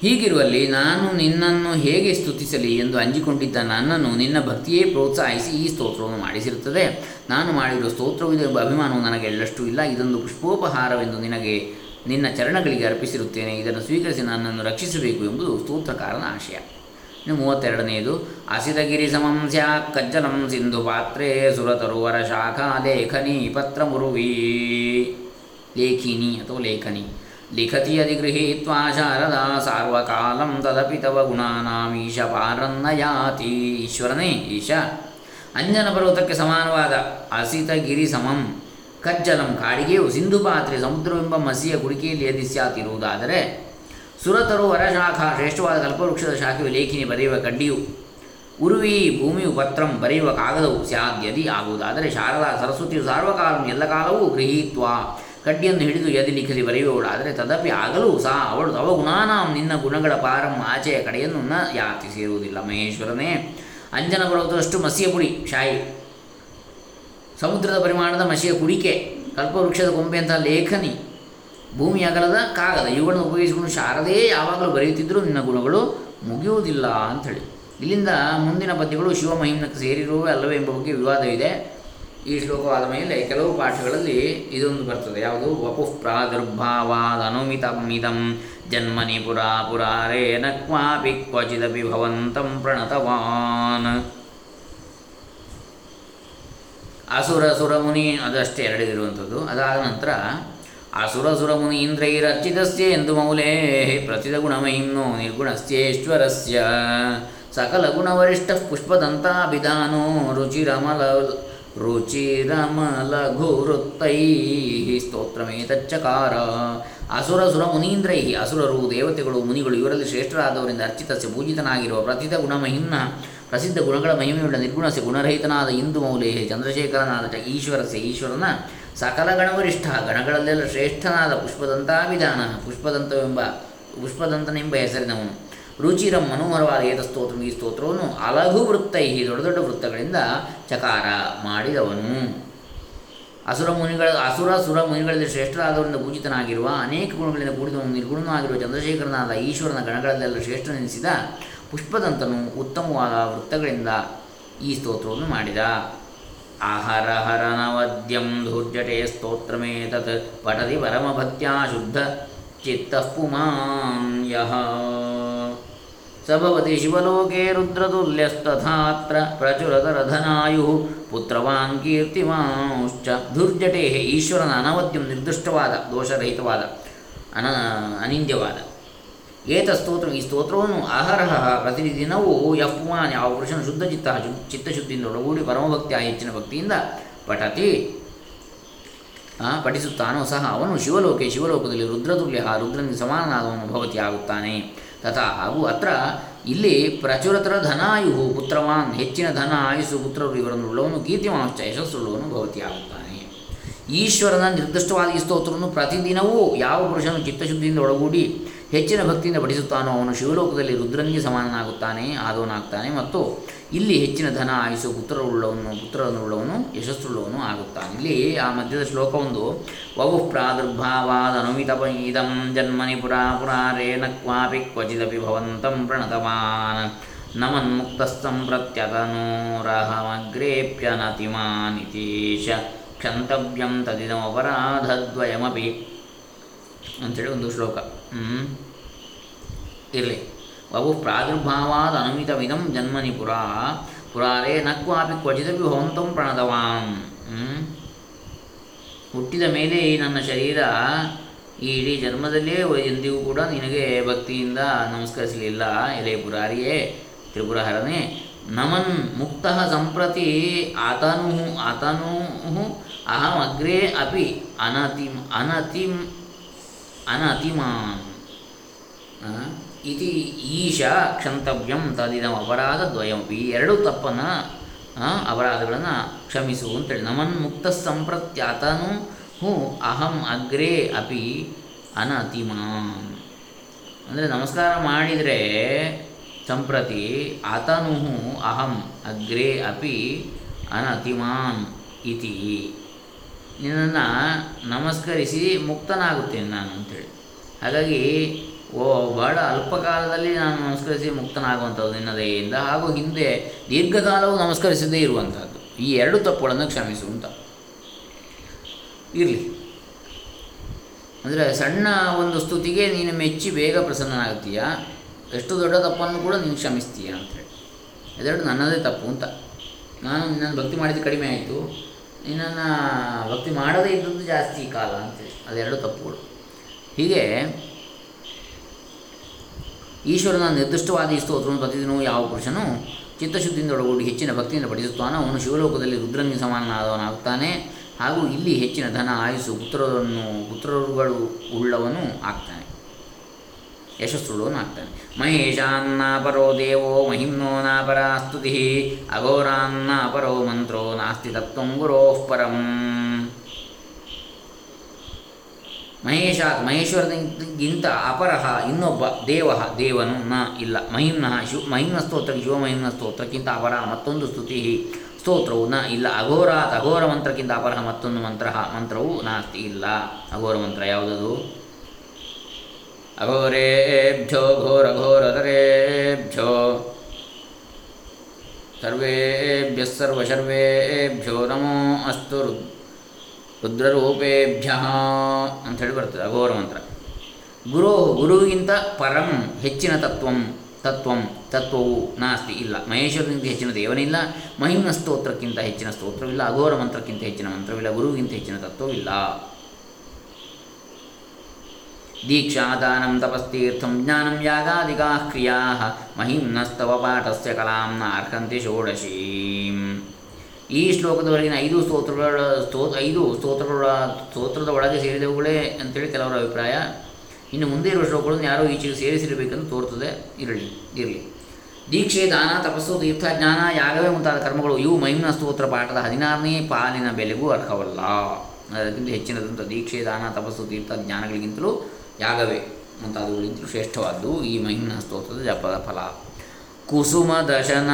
Speaker 1: ಹೀಗಿರುವಲ್ಲಿ ನಾನು ನಿನ್ನನ್ನು ಹೇಗೆ ಸ್ತುತಿಸಲಿ ಎಂದು ಅಂಜಿಕೊಂಡಿದ್ದ ನನ್ನನ್ನು ನಿನ್ನ ಭಕ್ತಿಯೇ ಪ್ರೋತ್ಸಾಹಿಸಿ ಈ ಸ್ತೋತ್ರವನ್ನು ಮಾಡಿಸಿರುತ್ತದೆ. ನಾನು ಮಾಡಿರುವ ಸ್ತೋತ್ರವಿದೆ ಎಂಬ ಅಭಿಮಾನವು ನನಗೆ ಎಳ್ಳಷ್ಟು ಇಲ್ಲ. ಇದೊಂದು ಪುಷ್ಪೋಪಹಾರವೆಂದು ನಿನಗೆ ನಿನ್ನ ಚರಣಗಳಿಗೆ ಅರ್ಪಿಸಿರುತ್ತೇನೆ. ಇದನ್ನು ಸ್ವೀಕರಿಸಿ ನನ್ನನ್ನು ರಕ್ಷಿಸಬೇಕು ಎಂಬುದು ಸ್ತೋತ್ರಕಾರನ ಆಶಯ. ಇನ್ನು ಮೂವತ್ತೆರಡನೆಯದು, ಅಸಿತಗಿರಿ ಸಮಂ ಸ್ಯಾತ್ ಕಜ್ಜಲಂ ಸಿಂಧು ಪಾತ್ರೆ ಸುರತರುವರ ಶಾಖಾ ಲೇಖನಿ ಪತ್ರ ಮುರುವೀ ಲೇಖಿನಿ ಅಥವಾ ಲೇಖನಿ. ಲಿಖತಿ ಅಧಿಗೃಹೀತ್ವಾ ಶಾರದಾ ಸಾರ್ವಕಾಲಂ ತದಪಿ ತವ ಗುಣಾನಾಮೀಶ ಪಾರನ್ನಯಾತಿ ಈಶ್ವರನೇ, ಈಶ. ಅಂಜನ ಪರ್ವತಕ್ಕೆ ಸಮಾನವಾದ ಅಸಿತಗಿರಿ ಸಮಂ ಕಜ್ಜಲಂ ಕಾಡಿಗೆಯು ಸಿಂಧು ಪಾತ್ರೆ, ಸಮುದ್ರವೆಂಬ ಮಸಿಯ ಕುಡಿಕೆಯಲ್ಲಿ ಎದಿಸ್ಯಾತಿರುವುದಾದರೆ ಸುರತರು ವರಶಾಖ, ಶ್ರೇಷ್ಠವಾದ ಕಲ್ಪವೃಕ್ಷದ ಶಾಖೆಯು ಲೇಖಿನಿ ಬರೆಯುವ ಕಡ್ಡಿಯು. ಉರುವಿ ಭೂಮಿಯು ಪತ್ರಂ ಬರೆಯುವ ಕಾಗದವು ಸ್ಯಾದ್ಯದಿ ಆಗುವುದಾದರೆ ಶಾರದಾ ಸರಸ್ವತಿಯು ಸಾರ್ವಕಾಲ ಎಲ್ಲ ಕಾಲವೂ ಗೃಹೀತ್ವ. ಕಡ್ಡಿಯನ್ನು ಹಿಡಿದು ಯದಿ ಲಿಖಲಿ ಬರೆಯುವವಳಾದರೆ ತದಪಿ ಆಗಲೂ ಸಹ ಅವಳು ತವ ಗುಣಾನಾಂ ನಿನ್ನ ಗುಣಗಳ ಪಾರಂ ಆಚೆಯ ಕಡೆಯನ್ನು ನ ಯಾತಿ ಸೇರುವುದಿಲ್ಲ ಮಹೇಶ್ವರನೇ. ಅಂಜನ ಬರುವುದಷ್ಟು ಮಸಿಯ ಪುಡಿ ಶಾಯಿ. ಸಮುದ್ರದ ಪರಿಮಾಣದ ಮಸಿಯ ಕುಡಿಕೆ, ಕಲ್ಪವೃಕ್ಷದ ಕೊಂಬೆಯಂತಹ ಲೇಖನಿ ಭೂಮಿ ಅಗಲದ ಕಾಗದ, ಇವುಗಳನ್ನು ಉಪಯೋಗಿಸಿಕೊಂಡು ಶಾರದೇ ಯಾವಾಗಲೂ ಬರೆಯುತ್ತಿದ್ದರೂ ನಿನ್ನ ಗುಣಗಳು ಮುಗಿಯುವುದಿಲ್ಲ ಅಂಥೇಳಿ. ಇಲ್ಲಿಂದ ಮುಂದಿನ ಪದ್ಯಗಳು ಶಿವಮಹಿಮ್ನಕ್ಕೆ ಸೇರಿರುವ ಅಲ್ಲವೇ ಎಂಬ ಬಗ್ಗೆ ವಿವಾದವಿದೆ ಈ ಶ್ಲೋಕವಾದ ಮೇಲೆ ಕೆಲವು ಪಾಠಗಳಲ್ಲಿ ಇದೊಂದು ಬರ್ತದೆ. ಯಾವುದು? ವಪುಃ ಪ್ರಾದುರ್ಭಾವಾದ ಅನುಮಿತಮಿದಂ ಜನ್ಮನಿ ಪುರಾ ಪುರಾರೇನ ಕ್ವಾಪಿ ಕ್ವಚಿದಪಿ ಭವಂತಂ ಪ್ರಣತವಾನ್. ಅಸುರ ಸುರಮುನಿ ಅದಷ್ಟೇ ಎರಡಿರುವಂಥದ್ದು ಅದಾದ ನಂತರ ಅಸುರ ಸುರಮುನಿ ಇಂದ್ರೈರರ್ಚಿತಸ್ಯ ಎಂದು ಮೌಲೇ ಪ್ರತಿದ ಗುಣಮಹಿಮ್ನೋ ನಿರ್ಗುಣಸ್ಯೇಶ್ವರಸ್ಯ ಸಕಲ ಗುಣವರಿಷ್ಠ ಪುಷ್ಪದಂತಾಭಿಧಾನೋ ರುಚಿರಮಲ ರುಚಿರಮಲಘುರುತ್ತೈ ಸ್ತೋತ್ರಮೇತಚ್ಚಕಾರ. ಅಸುರ ಸುರ ಮುನೀಂದ್ರೈ ಅಸುರರು ದೇವತೆಗಳು ಮುನಿಗಳು ಇವರಲ್ಲಿ ಶ್ರೇಷ್ಠರಾದವರಿಂದ ಅರ್ಚಿತಸ್ಯ ಪೂಜಿತನಾಗಿರುವ ಪ್ರತಿತ ಗುಣಮಹಿಮ್ನ ಪ್ರಸಿದ್ಧ ಗುಣಗಳ ಮಹಿಮೆಯುಳ್ಳ ನಿರ್ಗುಣಸ್ಯ ಗುಣರಹಿತನಾದ ಇಂದು ಮೌಲೇ ಚಂದ್ರಶೇಖರನಾದ ಈಶ್ವರಸೆ. ಈಶ್ವರನ ಸಕಲ ಗಣವರಿಷ್ಠ ಗಣಗಳಲ್ಲೆಲ್ಲ ಶ್ರೇಷ್ಠನಾದ ಪುಷ್ಪದಂತಾಭಿಧಾನ, ಪುಷ್ಪದಂತವೆಂಬ, ಪುಷ್ಪದಂತನೆಂಬ ಹೆಸರಿನವನು. ರುಚಿರಂ ಮನೋಹರವಾದ ಏತ ಸ್ತೋತ್ರ ಈ ಸ್ತೋತ್ರವನ್ನು ಅಲಘು ವೃತ್ತೈ, ದೊಡ್ಡ ದೊಡ್ಡ ವೃತ್ತಗಳಿಂದ ಚಕಾರ ಮಾಡಿದವನು. ಅಸುರ ಮುನಿಗಳ, ಅಸುರ ಸುರ ಮುನಿಗಳಲ್ಲಿ ಶ್ರೇಷ್ಠರಾದವರಿಂದ ಪೂಜಿತನಾಗಿರುವ ಅನೇಕ ಗುಣಗಳಿಂದ ಕೂಡಿದವನು. ನಿರ್ಗುಣನಾಗಿರುವ ಚಂದ್ರಶೇಖರನಾದ ಈಶ್ವರನ ಗಣಗಳಲ್ಲೆಲ್ಲ ಶ್ರೇಷ್ಠನೆನಿಸಿದ ಪುಷ್ಪದಂತನು ಉತ್ತಮವಾದ ವೃತ್ತಗಳಿಂದ ಈ ಸ್ತೋತ್ರವನ್ನು ಮಾಡಿದ. ಆಹರ ಹರನವದ್ಯಂ ಧೂರ್ಜಟೆ ಸ್ತೋತ್ರಮೇತತ್ ಪಠತಿ ಪರಮಭಕ್ತ್ಯಾ ಶುದ್ಧ ಚಿತ್ತಃ ಪುಮಾನ್ ಯಃ. ಸಭವತಿ ಶಿವಲೋಕೆ ರುದ್ರದುಲ್ಯಸ್ತಥಾತ್ರ ಪ್ರಚುರತರಧನಾಯು ಪುತ್ರವಾನ್ ಕೀರ್ತಿವಾಂಶ್ಚ ಧುರ್ಜಟೇ ಈಶ್ವರನ ಅನವದ್ಯಂ ನಿರ್ದಿಷ್ಟವಾದ, ದೋಷರಹಿತವಾದ, ಅನ ಅನಿಂದ್ಯವಾದ. ಏತ ಸ್ತೋತ್ರ ಈ ಸ್ತೋತ್ರವನ್ನು ಅಹರಹ ಪ್ರತಿದಿನವೂ ಯಫ್ವಾನ್ ಯಾವ ಪುರುಷನು ಶುದ್ಧ ಚಿತ್ತ ಚಿತ್ತಶುದ್ಧಿಯಿಂದ ಒಳಗೂಡಿ ಪರಮಭಕ್ತಿಯ ಹೆಚ್ಚಿನ ಭಕ್ತಿಯಿಂದ ಪಠತಿ ಪಠಿಸುತ್ತಾನೋ ಸಹ ಅವನು ಶಿವಲೋಕೆ, ಶಿವಲೋಕದಲ್ಲಿ ರುದ್ರತುಲ್ಯ ರುದ್ರನಿಗೆ ಸಮಾನನಾದವನು ಭವತಿ ಆಗುತ್ತಾನೆ. ತಥಾ, ಹಾಗೂ ಅತ್ರ ಇಲ್ಲಿ ಪ್ರಚುರತರ ಧನಾಯು ಪುತ್ರವಾನ್, ಹೆಚ್ಚಿನ ಧನ ಆಯುಸು ಪುತ್ರರು ಇವರನ್ನು ಉಳ್ಳವನು ಕೀರ್ತಿಮಾಂಶ ಯಶಸ್ಸುಳ್ಳವನು ಭವತಿ ಆಗುತ್ತಾನೆ. ಈಶ್ವರನ ನಿರ್ದಿಷ್ಟವಾದ ಈ ಸ್ತೋತ್ರವನ್ನು ಪ್ರತಿದಿನವೂ ಯಾವ ಪುರುಷನು ಚಿತ್ತಶುದ್ಧಿಯಿಂದ ಒಳಗೂಡಿ ಹೆಚ್ಚಿನ ಭಕ್ತಿಯಿಂದ ಪಠಿಸುತ್ತಾನೋ ಅವನು ಶಿವಲೋಕದಲ್ಲಿ ರುದ್ರನಿಗೆ ಸಮಾನನಾಗುತ್ತಾನೆ, ಆದವನಾಗ್ತಾನೆ ಮತ್ತು ಇಲ್ಲಿ ಹೆಚ್ಚಿನ ಧನ ಆಯುಸು ಪುತ್ರರುಳ್ಳವನು, ಪುತ್ರರನ್ನುಳ್ಳವನು, ಯಶಸ್ಸುಳ್ಳವನು ಆಗುತ್ತಾನೆ. ಇಲ್ಲಿ ಆ ಮಧ್ಯದ ಶ್ಲೋಕವೊಂದು ವವು ಪ್ರಾದುರ್ಭಾವಾದ ಇದಂ ಜನ್ಮನಿ ಪುರಾ ಪುರಾರೇಣ ಕ್ವಾಪಿ ಕ್ವಚಿದಪಿ ಭವಂತಂ ಪ್ರಣತವಾನ್ ನಮನ್ಮುಕ್ತಸ್ಥಂ ಪ್ರತ್ಯತನೂರಹಮಗ್ರೇಪ್ಯನತಿಮಾನಿತೀಶ ಕ್ಷಂತವ್ಯಂ ತದಿದಮಪರಾಧದ್ವಯಮಪಿ ಅಂಥೇಳಿ ಒಂದು ಶ್ಲೋಕ. ಇರಲಿ. ಬಹು ಪ್ರಾದುರ್ಭಾವಾದ ಅನುಮಿತವಿದಂ ಜನ್ಮನಿ ಪುರ. ಪುರಾರೇ ನಕ್ವಾಪಿ ಕ್ವಾಪಿ ಕ್ವಚಿದಪಿ ಭವಂತಂ ಪ್ರಣತವಾನ್ ಹುಟ್ಟಿದ ಮೇಲೆ ಈ ನನ್ನ ಶರೀರ ಈ ಇಡೀ ಜನ್ಮದಲ್ಲೇ ಎಂದಿಗೂ ಕೂಡ ನಿನಗೆ ಭಕ್ತಿಯಿಂದ ನಮಸ್ಕರಿಸಲಿಲ್ಲ. ಎಲೆ ಪುರಾರಿಯೇ ತ್ರಿಪುರಹರನೇ ನಮನ್ ಮುಕ್ತ ಸಂಪ್ರತಿ ಆತನು ಆತನು ಅಹಂ ಅಗ್ರೆ ಅಪಿ ಅನತಿಮ್ ಅನತಿಮ್ ಅನತಿಮಾನ್ ಇತಿ ಈಶ ಕ್ಷಂತವ್ಯಂ ತದಿದಂ ದ್ವಯಮಪಿ ಎರಡು ತಪ್ಪನ್ನು ಅಪರಾಧಗಳನ್ನು ಕ್ಷಮಿಸು ಅಂತೇಳಿ. ನಮನ್ ಮುಕ್ತ ಸಂಪ್ರತ್ಯಾತನು ಹೂ ಅಹಂ ಅಗ್ರೆ ಅಪಿ ಅನತಿಮಾನ್ ಅಂದರೆ ನಮಸ್ಕಾರ ಮಾಡಿದರೆ ಸಂಪ್ರತಿ ಆತನು ಅಹಂ ಅಗ್ರೆ ಅಪಿ ಅನತಿಮಾನ್ ಇತಿ. ನಿನ್ನನ್ನು ನಮಸ್ಕರಿಸಿ ಮುಕ್ತನಾಗುತ್ತೇನೆ ನಾನು ಅಂಥೇಳಿ ಹಾಗಾಗಿ ಓ, ಬಹಳ ಅಲ್ಪಕಾಲದಲ್ಲಿ ನಾನು ನಮಸ್ಕರಿಸಿ ಮುಕ್ತನಾಗುವಂಥದ್ದು ಇಂದ ಹಾಗೂ ಹಿಂದೆ ದೀರ್ಘಕಾಲವು ನಮಸ್ಕರಿಸದೇ ಇರುವಂಥದ್ದು. ಈ ಎರಡು ತಪ್ಪುಗಳನ್ನು ಕ್ಷಮಿಸು ಅಂತ. ಇರಲಿ. ಅಂದರೆ ಸಣ್ಣ ಒಂದು ಸ್ತುತಿಗೆ ನೀನು ಮೆಚ್ಚಿ ಬೇಗ ಪ್ರಸನ್ನನಾಗ್ತೀಯ? ಎಷ್ಟು ದೊಡ್ಡ ತಪ್ಪನ್ನು ಕೂಡ ನೀನು ಕ್ಷಮಿಸ್ತೀಯ ಅಂಥೇಳಿ ಅದೆರಡು ನನ್ನದೇ ತಪ್ಪು ಅಂತ. ನಾನು ನಿನ್ನನ್ನು ಭಕ್ತಿ ಮಾಡಿದ್ದು ಕಡಿಮೆ ಆಯಿತು. ನಿನ್ನನ್ನು ಭಕ್ತಿ ಮಾಡದೇ ಇದ್ದದ್ದು ಜಾಸ್ತಿ ಕಾಲ ಅಂತೇಳಿ ಅದೆರಡು ತಪ್ಪುಗಳು. ಹೀಗೆ ಈಶ್ವರನ ನಿರ್ದಿಷ್ಟವಾದ ಈ ಸ್ತೋತ್ರವನ್ನು ಪ್ರತಿದಿನವೂ ಯಾವ ಪುರುಷನು ಚಿತ್ತಶುದ್ಧಿಯಿಂದ ಒಳಗೂಡಿ ಹೆಚ್ಚಿನ ಭಕ್ತಿಯಿಂದ ಪಠಿಸುತ್ತಾನೋ ಅವನು ಶಿವಲೋಕದಲ್ಲಿ ರುದ್ರನಿಗೆ ಸಮಾನನಾದವನಾಗುತ್ತಾನೆ ಹಾಗೂ ಇಲ್ಲಿ ಹೆಚ್ಚಿನ ಧನ ಆಯುಸು ಪುತ್ರರನ್ನು, ಪುತ್ರರುಗಳು ಉಳ್ಳವನು ಆಗ್ತಾನೆ. ಯಶಸ್ಸುಳ್ಳವನು ಆಗ್ತಾನೆ. ಮಹೇಶಾನ್ನಾಪರೋ ದೇವೋ ಮಹಿಮ್ನೋ ನಾಪರ ಸ್ತುತಿ ಅಘೋರಾನ್ನಾಪರೋ ಮಂತ್ರೋ ನಾಸ್ತಿ ತತ್ವಂ ಗುರೋಃ ಪರಂ. ಮಹೇಶಾತ್ ಮಹೇಶ್ವರನಿಗಿಂತ ಅಪರಹ ಇನ್ನೊಬ್ಬ ದೇವ ದೇವನು ನ ಇಲ್ಲ. ಮಹಿಮ್ನ ಶಿವ, ಮಹಿಮ್ನ ಸ್ತೋತ್ರ ಶಿವಮಹಿಮ್ನ ಸ್ತೋತ್ರಕ್ಕಿಂತ ಅಪರ ಮತ್ತೊಂದು ಸ್ತುತಿ ಸ್ತೋತ್ರವು ನ ಇಲ್ಲ. ಅಘೋರಾತ್ ಅಘೋರ ಮಂತ್ರಕ್ಕಿಂತ ಅಪರಹ ಮತ್ತೊಂದು ಮಂತ್ರ ಮಂತ್ರವು ನಾಸ್ತಿ ಇಲ್ಲ. ಅಘೋರ ಮಂತ್ರ ಯಾವುದದು? ಅಘೋರೇಭ್ಯೋ, ಘೋರ, ಘೋರದರೇಭ್ಯೋ, ಸರ್ವೇಭ್ಯ, ಸರ್ವಶರ್ವೇಭ್ಯೋ ನಮೋ ಅಸ್ತು ರುದ್ರರೂಪೇಭ್ಯ ಅಂಥೇಳಿ ಬರ್ತದೆ, ಅಘೋರ ಮಂತ್ರ. ಗುರು, ಗುರುವಿಗಿಂತ ಪರಂ ಹೆಚ್ಚಿನ ತತ್ವಂ ತತ್ವಂ, ತತ್ವವು ನಾಸ್ತಿ ಇಲ್ಲ. ಮಹೇಶ್ವರನಿಂದ ಹೆಚ್ಚಿನ ದೇವನಿಲ್ಲ ಮಹಿಮ್ನ ಸ್ತೋತ್ರಕ್ಕಿಂತ ಹೆಚ್ಚಿನ ಸ್ತೋತ್ರವಿಲ್ಲ ಅಘೋರ ಮಂತ್ರಕ್ಕಿಂತ ಹೆಚ್ಚಿನ ಮಂತ್ರವಿಲ್ಲ, ಗುರುವಿಗಿಂತ ಹೆಚ್ಚಿನ ತತ್ವವಿಲ್ಲ ದೀಕ್ಷಾದಾನಂ ತಪಸ್ತೀರ್ಥಂ ಜ್ಞಾನಂ ಯಾಗಾದಿಕಾ ಕ್ರಿಯಾ, ಮಹಿಮ್ನಸ್ತವ ಪಾಠಸ್ಯ ಕಲಾಂ ಅರ್ಹಂತಿ ಷೋಡಶೀಂ. ಈ ಶ್ಲೋಕದವರೆಗಿನ ಐದು ಸ್ತೋತ್ರಗಳ ಸ್ತೋ, ಐದು ಸ್ತೋತ್ರಗಳ ಸ್ತೋತ್ರದ ಒಳಗೆ ಸೇರಿದವುಗಳೇ ಅಂತೇಳಿ ಕೆಲವರ ಅಭಿಪ್ರಾಯ. ಇನ್ನು ಮುಂದೆ ಇರುವ ಶ್ಲೋಕಗಳನ್ನು ಯಾರೋ ಈಚೆಗೆ ಸೇರಿಸಿರಬೇಕೆಂದು ತೋರ್ತದೆ ಇರಲಿ ಇರಲಿ. ದೀಕ್ಷೆ, ದಾನ, ತಪಸ್ಸು, ತೀರ್ಥ, ಜ್ಞಾನ, ಯಾಗವೇ ಮುಂತಾದ ಕರ್ಮಗಳು ಇವು ಮಹಿಮ್ನ ಸ್ತೋತ್ರ ಪಾಠದ ಹದಿನಾರನೇ ಪಾಲಿನ ಬೆಲೆಗೂ ಅರ್ಹವಲ್ಲ. ಅದಕ್ಕಿಂತ ಹೆಚ್ಚಿನದಂಥ ದೀಕ್ಷೆ, ದಾನ, ತಪಸ್ಸು, ತೀರ್ಥ, ಜ್ಞಾನಗಳಿಗಿಂತಲೂ ಯಾಗವೇ ಮುಂತಾದವುಗಳಿಗಿಂತಲೂ ಶ್ರೇಷ್ಠವಾದ್ದು ಈ ಮಹಿಮ್ನ ಸ್ತೋತ್ರದ ಜಪದ ಫಲ. ಕುಸುಮ ದಶನ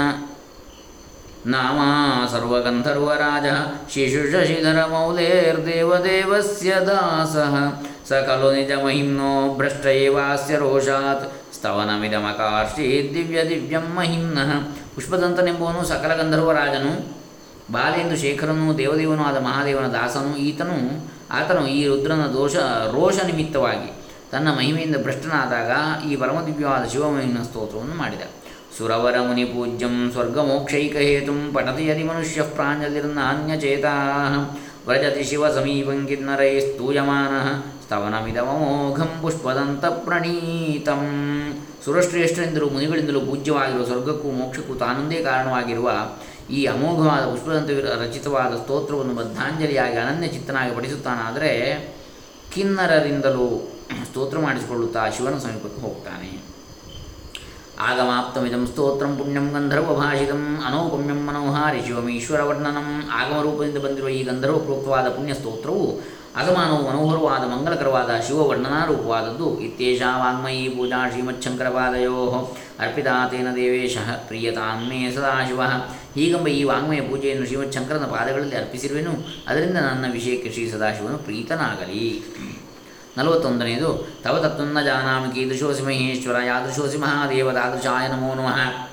Speaker 1: ನಾಮ ಸರ್ವಗಂಧರ್ವರಾಜ ಶಿಶುಶಶಿಧರಮೌಲೇರ್ದೇವದೇವಸ್ಯ ದಾಸಃ ಸ ಖಲು ನಿಜಮಹಿಮ್ನೋ ಭ್ರಷ್ಟ ಏವಾಸ್ಯ ರೋಷಾತ್ ಸ್ತವನಮಿದಮಕಾರ್ಷಿ ದಿವ್ಯ ದಿವ್ಯಂ ಮಹಿಮ್ನಃ ಪುಷ್ಪದಂತನೆಂಬುವನು ಸಕಲ ಗಂಧರ್ವರಾಜನು ಬಾಲೆಂದು ಶೇಖರನು ದೇವದೇವನು ಆದ ಮಹಾದೇವನ ದಾಸನು ಈತನು ಆತನು ಈ ರುದ್ರನ ದೋಷ ರೋಷ ನಿಮಿತ್ತವಾಗಿ ತನ್ನ ಮಹಿಮೆಯಿಂದ ಭ್ರಷ್ಟನಾದಾಗ ಈ ಪರಮದಿವ್ಯವಾದ ಶಿವಮಹಿಮ್ನ ಸ್ತೋತ್ರವನ್ನು ಮಾಡಿದ. ಸ್ವರ್ಗಮೋಕ್ಷೈಕಹೇತುಂ ಪಠತಿ ಯದಿ ಮನುಷ್ಯ ಪ್ರಾಂಜಲಿರ್ನಾನ್ಯಚೇತಾ ವ್ರಜತಿ ಶಿವ ಸಮೀಪಂ ಸ್ತೂಯಮಾನ ಸ್ತವನಮಿದಮೋಘಂ ಪುಷ್ಪದಂತ ಪ್ರಣೀತಂ ಸುರಶ್ರೇಷ್ಠರಿಂದಲೂ ಮುನಿಗಳಿಂದಲೂ ಪೂಜ್ಯವಾಗಿರುವ ಸ್ವರ್ಗಕ್ಕೂ ಮೋಕ್ಷಕ್ಕೂ ತಾನೊಂದೇ ಕಾರಣವಾಗಿರುವ ಈ ಅಮೋಘವಾದ ಪುಷ್ಪದಂತ ರಚಿತವಾದ ಸ್ತೋತ್ರವನ್ನು ಬದ್ಧಾಂಜಲಿಯಾಗಿ ಅನನ್ಯ ಚಿತ್ತನಾಗಿ ಪಡಿಸುತ್ತಾನಾದರೆ ಕಿನ್ನರರಿಂದಲೂ ಸ್ತೋತ್ರ ಮಾಡಿಸಿಕೊಳ್ಳುತ್ತಾ ಶಿವನ ಸಮೀಪಕ್ಕೆ ಹೋಗ್ತಾನೆ. ಆಗಮಾಪ್ತಮಿದಂ ಸ್ತೋತ್ರಂ ಪುಣ್ಯಂ ಗಂಧರ್ವಭಾಷಿತಂ ಅನೌಪಮ್ಯಂ ಮನೋಹಾರಿ ಶಿವಮೀಶ್ವರವರ್ಣನಂ ಆಗಮರೂಪದಿಂದ ಬಂದಿರುವ ಈ ಗಂಧರ್ವ ಪ್ರೋಕ್ತವಾದ ಪುಣ್ಯ ಸ್ತೋತ್ರವು ಅಗಮಾನವು ಮನೋಹರವಾದ ಮಂಗಲಕರವಾದ ಶಿವವರ್ಣನಾರೂಪವಾದದ್ದು. ಇತ್ಯೇಷಾ ವಾಗ್ಮಯೀ ಪೂಜಾ ಶ್ರೀಮಚ್ಛಂಕರಪಾದಯೋ ಅರ್ಪಿತಾತೇನ ದೇವೇಶ ಪ್ರಿಯತಾನ್ಮೇ ಸದಾಶಿವ. ಹೀಗೆಂಬ ಈ ವಾಗ್ಮಯ ಪೂಜೆಯನ್ನು ಶ್ರೀಮಚ್ಛಂಕರನ ಪಾದಗಳಲ್ಲಿ ಅರ್ಪಿಸಿರುವೆನು. ಅದರಿಂದ ನನ್ನ ವಿಷಯಕ್ಕೆ ಶ್ರೀ ಸದಾಶಿವನು ಪ್ರೀತನಾಗಲಿ. ನಲವತ್ತೊಂದನೆಯದು, ತವ ತತ್ವನ್ನ ಜಾನಾಮಿ ಕೀದೃಶೋಸಿ ಮಹೇಶ್ವರ, ಯಾದೃಶೋಸಿ ಮಹಾದೇವ ತಾದೃಶಾಯ ನಮೋ ನಮಃ.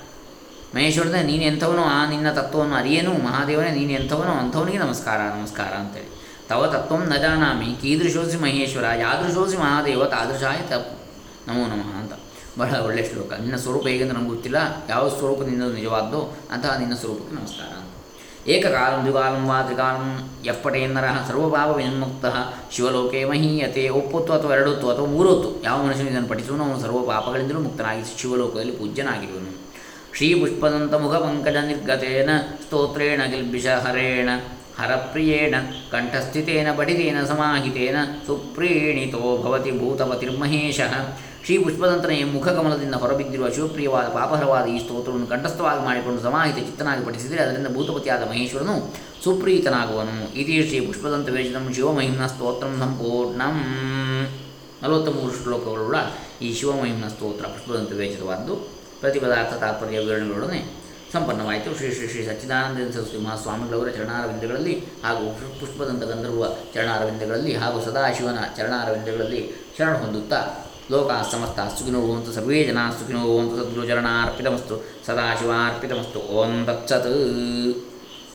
Speaker 1: ಮಹೇಶ್ವರನೇ ನೀನು ಎಂಥವನೋ, ಆ ನಿನ್ನ ತತ್ವವನ್ನು ಅರಿಯೇನು? ಮಹಾದೇವನೇ, ನೀನು ಎಂಥವನು, ಅಂಥವನಿಗೆ ನಮಸ್ಕಾರ ನಮಸ್ಕಾರ ಅಂತೇಳಿ. ತವ ತತ್ವಂ ನ ಜಾನಾಮಿ ಕೀದೃಶೋಸಿ ಮಹೇಶ್ವರ, ಯಾದೃಶೋಸಿ ಮಹಾದೇವ ತಾದೃಶಾಯ ತಪ್ ನಮೋ ನಮಃ ಅಂತ. ಬಹಳ ಒಳ್ಳೆಯ ಶ್ಲೋಕ. ನಿನ್ನ ಸ್ವರೂಪ ಹೇಗೆಂದು ನಮ್ಗೆ ಗೊತ್ತಿಲ್ಲ. ಯಾವ ಸ್ವರೂಪ ನಿನ್ನದು ನಿಜವಾದ್ದು, ಅಂತಹ ನಿನ್ನ ಸ್ವರೂಪಕ್ಕೆ ನಮಸ್ಕಾರ ಏಕಕಾಲಂ ದ್ವಿಕಾಲಂ ವಾ ತ್ರಿಕಾಲಂ ಎಪ್ಪಟೇಂದರ ಸರ್ವಭಾವ ವಿನ್ಮುಕ್ತ ಶಿವಲೋಕೆ ಮಹೀಯತೆ, ಒಪ್ಪೊತ್ತು ಅಥವಾ ಎರಡೊತ್ತು ಅಥವಾ ಮೂರೊತ್ತು. ಯಾವ ಮನುಷ್ಯನು ಇದನ್ನು ಪಠಿಸುವನು ಅವನು ಸರ್ವ ಪಾಪಗಳಿಂದಲೂ ಮುಕ್ತನಾಗಿ ಶಿವಲೋಕದಲ್ಲಿ ಪೂಜ್ಯನಾಗಿರುವನು. ಶ್ರೀ ಪುಷ್ಪದಂತ ಮುಖ ಪಂಕಜ ನಿರ್ಗತೇನ ಸ್ತೋತ್ರೇಣ ಗಿಲ್ಬಿಷ ಹರೇಣ ಹರಪ್ರಿಯೇಣ ಕಂಠಸ್ಥಿತೇನ ಬಡಿತೇನ ಸಮಾಹಿತೇನ ಸುಪ್ರೀಣಿತೋ ಭವತಿ ಭೂತಪತಿರ್ಮಹೇಶ. ಶ್ರೀ ಪುಷ್ಪದಂತನ ಮುಖಕಮಲದಿಂದ ಹೊರಬಿದ್ದಿರುವ ಶಿವಪ್ರಿಯವಾದ ಪಾಪಹರವಾದ ಈ ಸ್ತೋತ್ರವನ್ನು ಕಂಠಸ್ಥವಾಗಿ ಮಾಡಿಕೊಂಡು ಸಮಾಹಿತ ಚಿತ್ತನಾಗಿ ಪಠಿಸಿದರೆ ಅದರಿಂದ ಭೂತಪತಿಯಾದ ಮಹೇಶ್ವರನು ಸುಪ್ರೀತನಾಗುವನು. ಇದೇ ಶ್ರೀ ಪುಷ್ಪದಂತ ವೇಷಿತಂ ಶಿವಮಹಿಮ್ನ ಸ್ತೋತ್ರಂ ಸಂಪೂರ್ಣಂ. ನಲವತ್ತ್ಮೂರು ಶ್ಲೋಕಗಳುಳ್ಳ ಈ ಶಿವಮಹಿಮ್ನ ಸ್ತೋತ್ರ ಪುಷ್ಪದಂತ ವೇಚಿತವಾದ್ದು ಪ್ರತಿಪದಾರ್ಥ ತಾತ್ಪರ್ಯ ವಿವರಣೆಗಳೊಡನೆ ಸಂಪನ್ನವಾಯಿತು. ಶ್ರೀ ಶ್ರೀ ಶ್ರೀ ಸಚ್ಚಿದಾನಂದ ಸರಸ್ವತಿ ಮಹಾಸ್ವಾಮಿಗಳವರ ಚರಣಾರವಿಂದಗಳಲ್ಲಿ ಹಾಗೂ ಪುಷ್ಪದಂತ ಗಂಧರ್ವ ಚರಣಾರವಿಂದಗಳಲ್ಲಿ ಹಾಗೂ ಸದಾಶಿವನ ಚರಣಾರವಿಂದಗಳಲ್ಲಿ ಶರಣ ಹೊಂದುತ್ತಾ ಲೋಕ ಸಮಸ್ತ ಸುಖಿನೋ ಭವಂತು ಸರ್ವೇ ಜನ ಸುಖಿನೋ ಭವಂತು ಸದ್ಗುರುಚರಣಾರ್ಪಿತಮಸ್ತು ಸದಾಶಿವಾರ್ಪಿತಮಸ್ತು ಓಂ ತತ್ಸತ್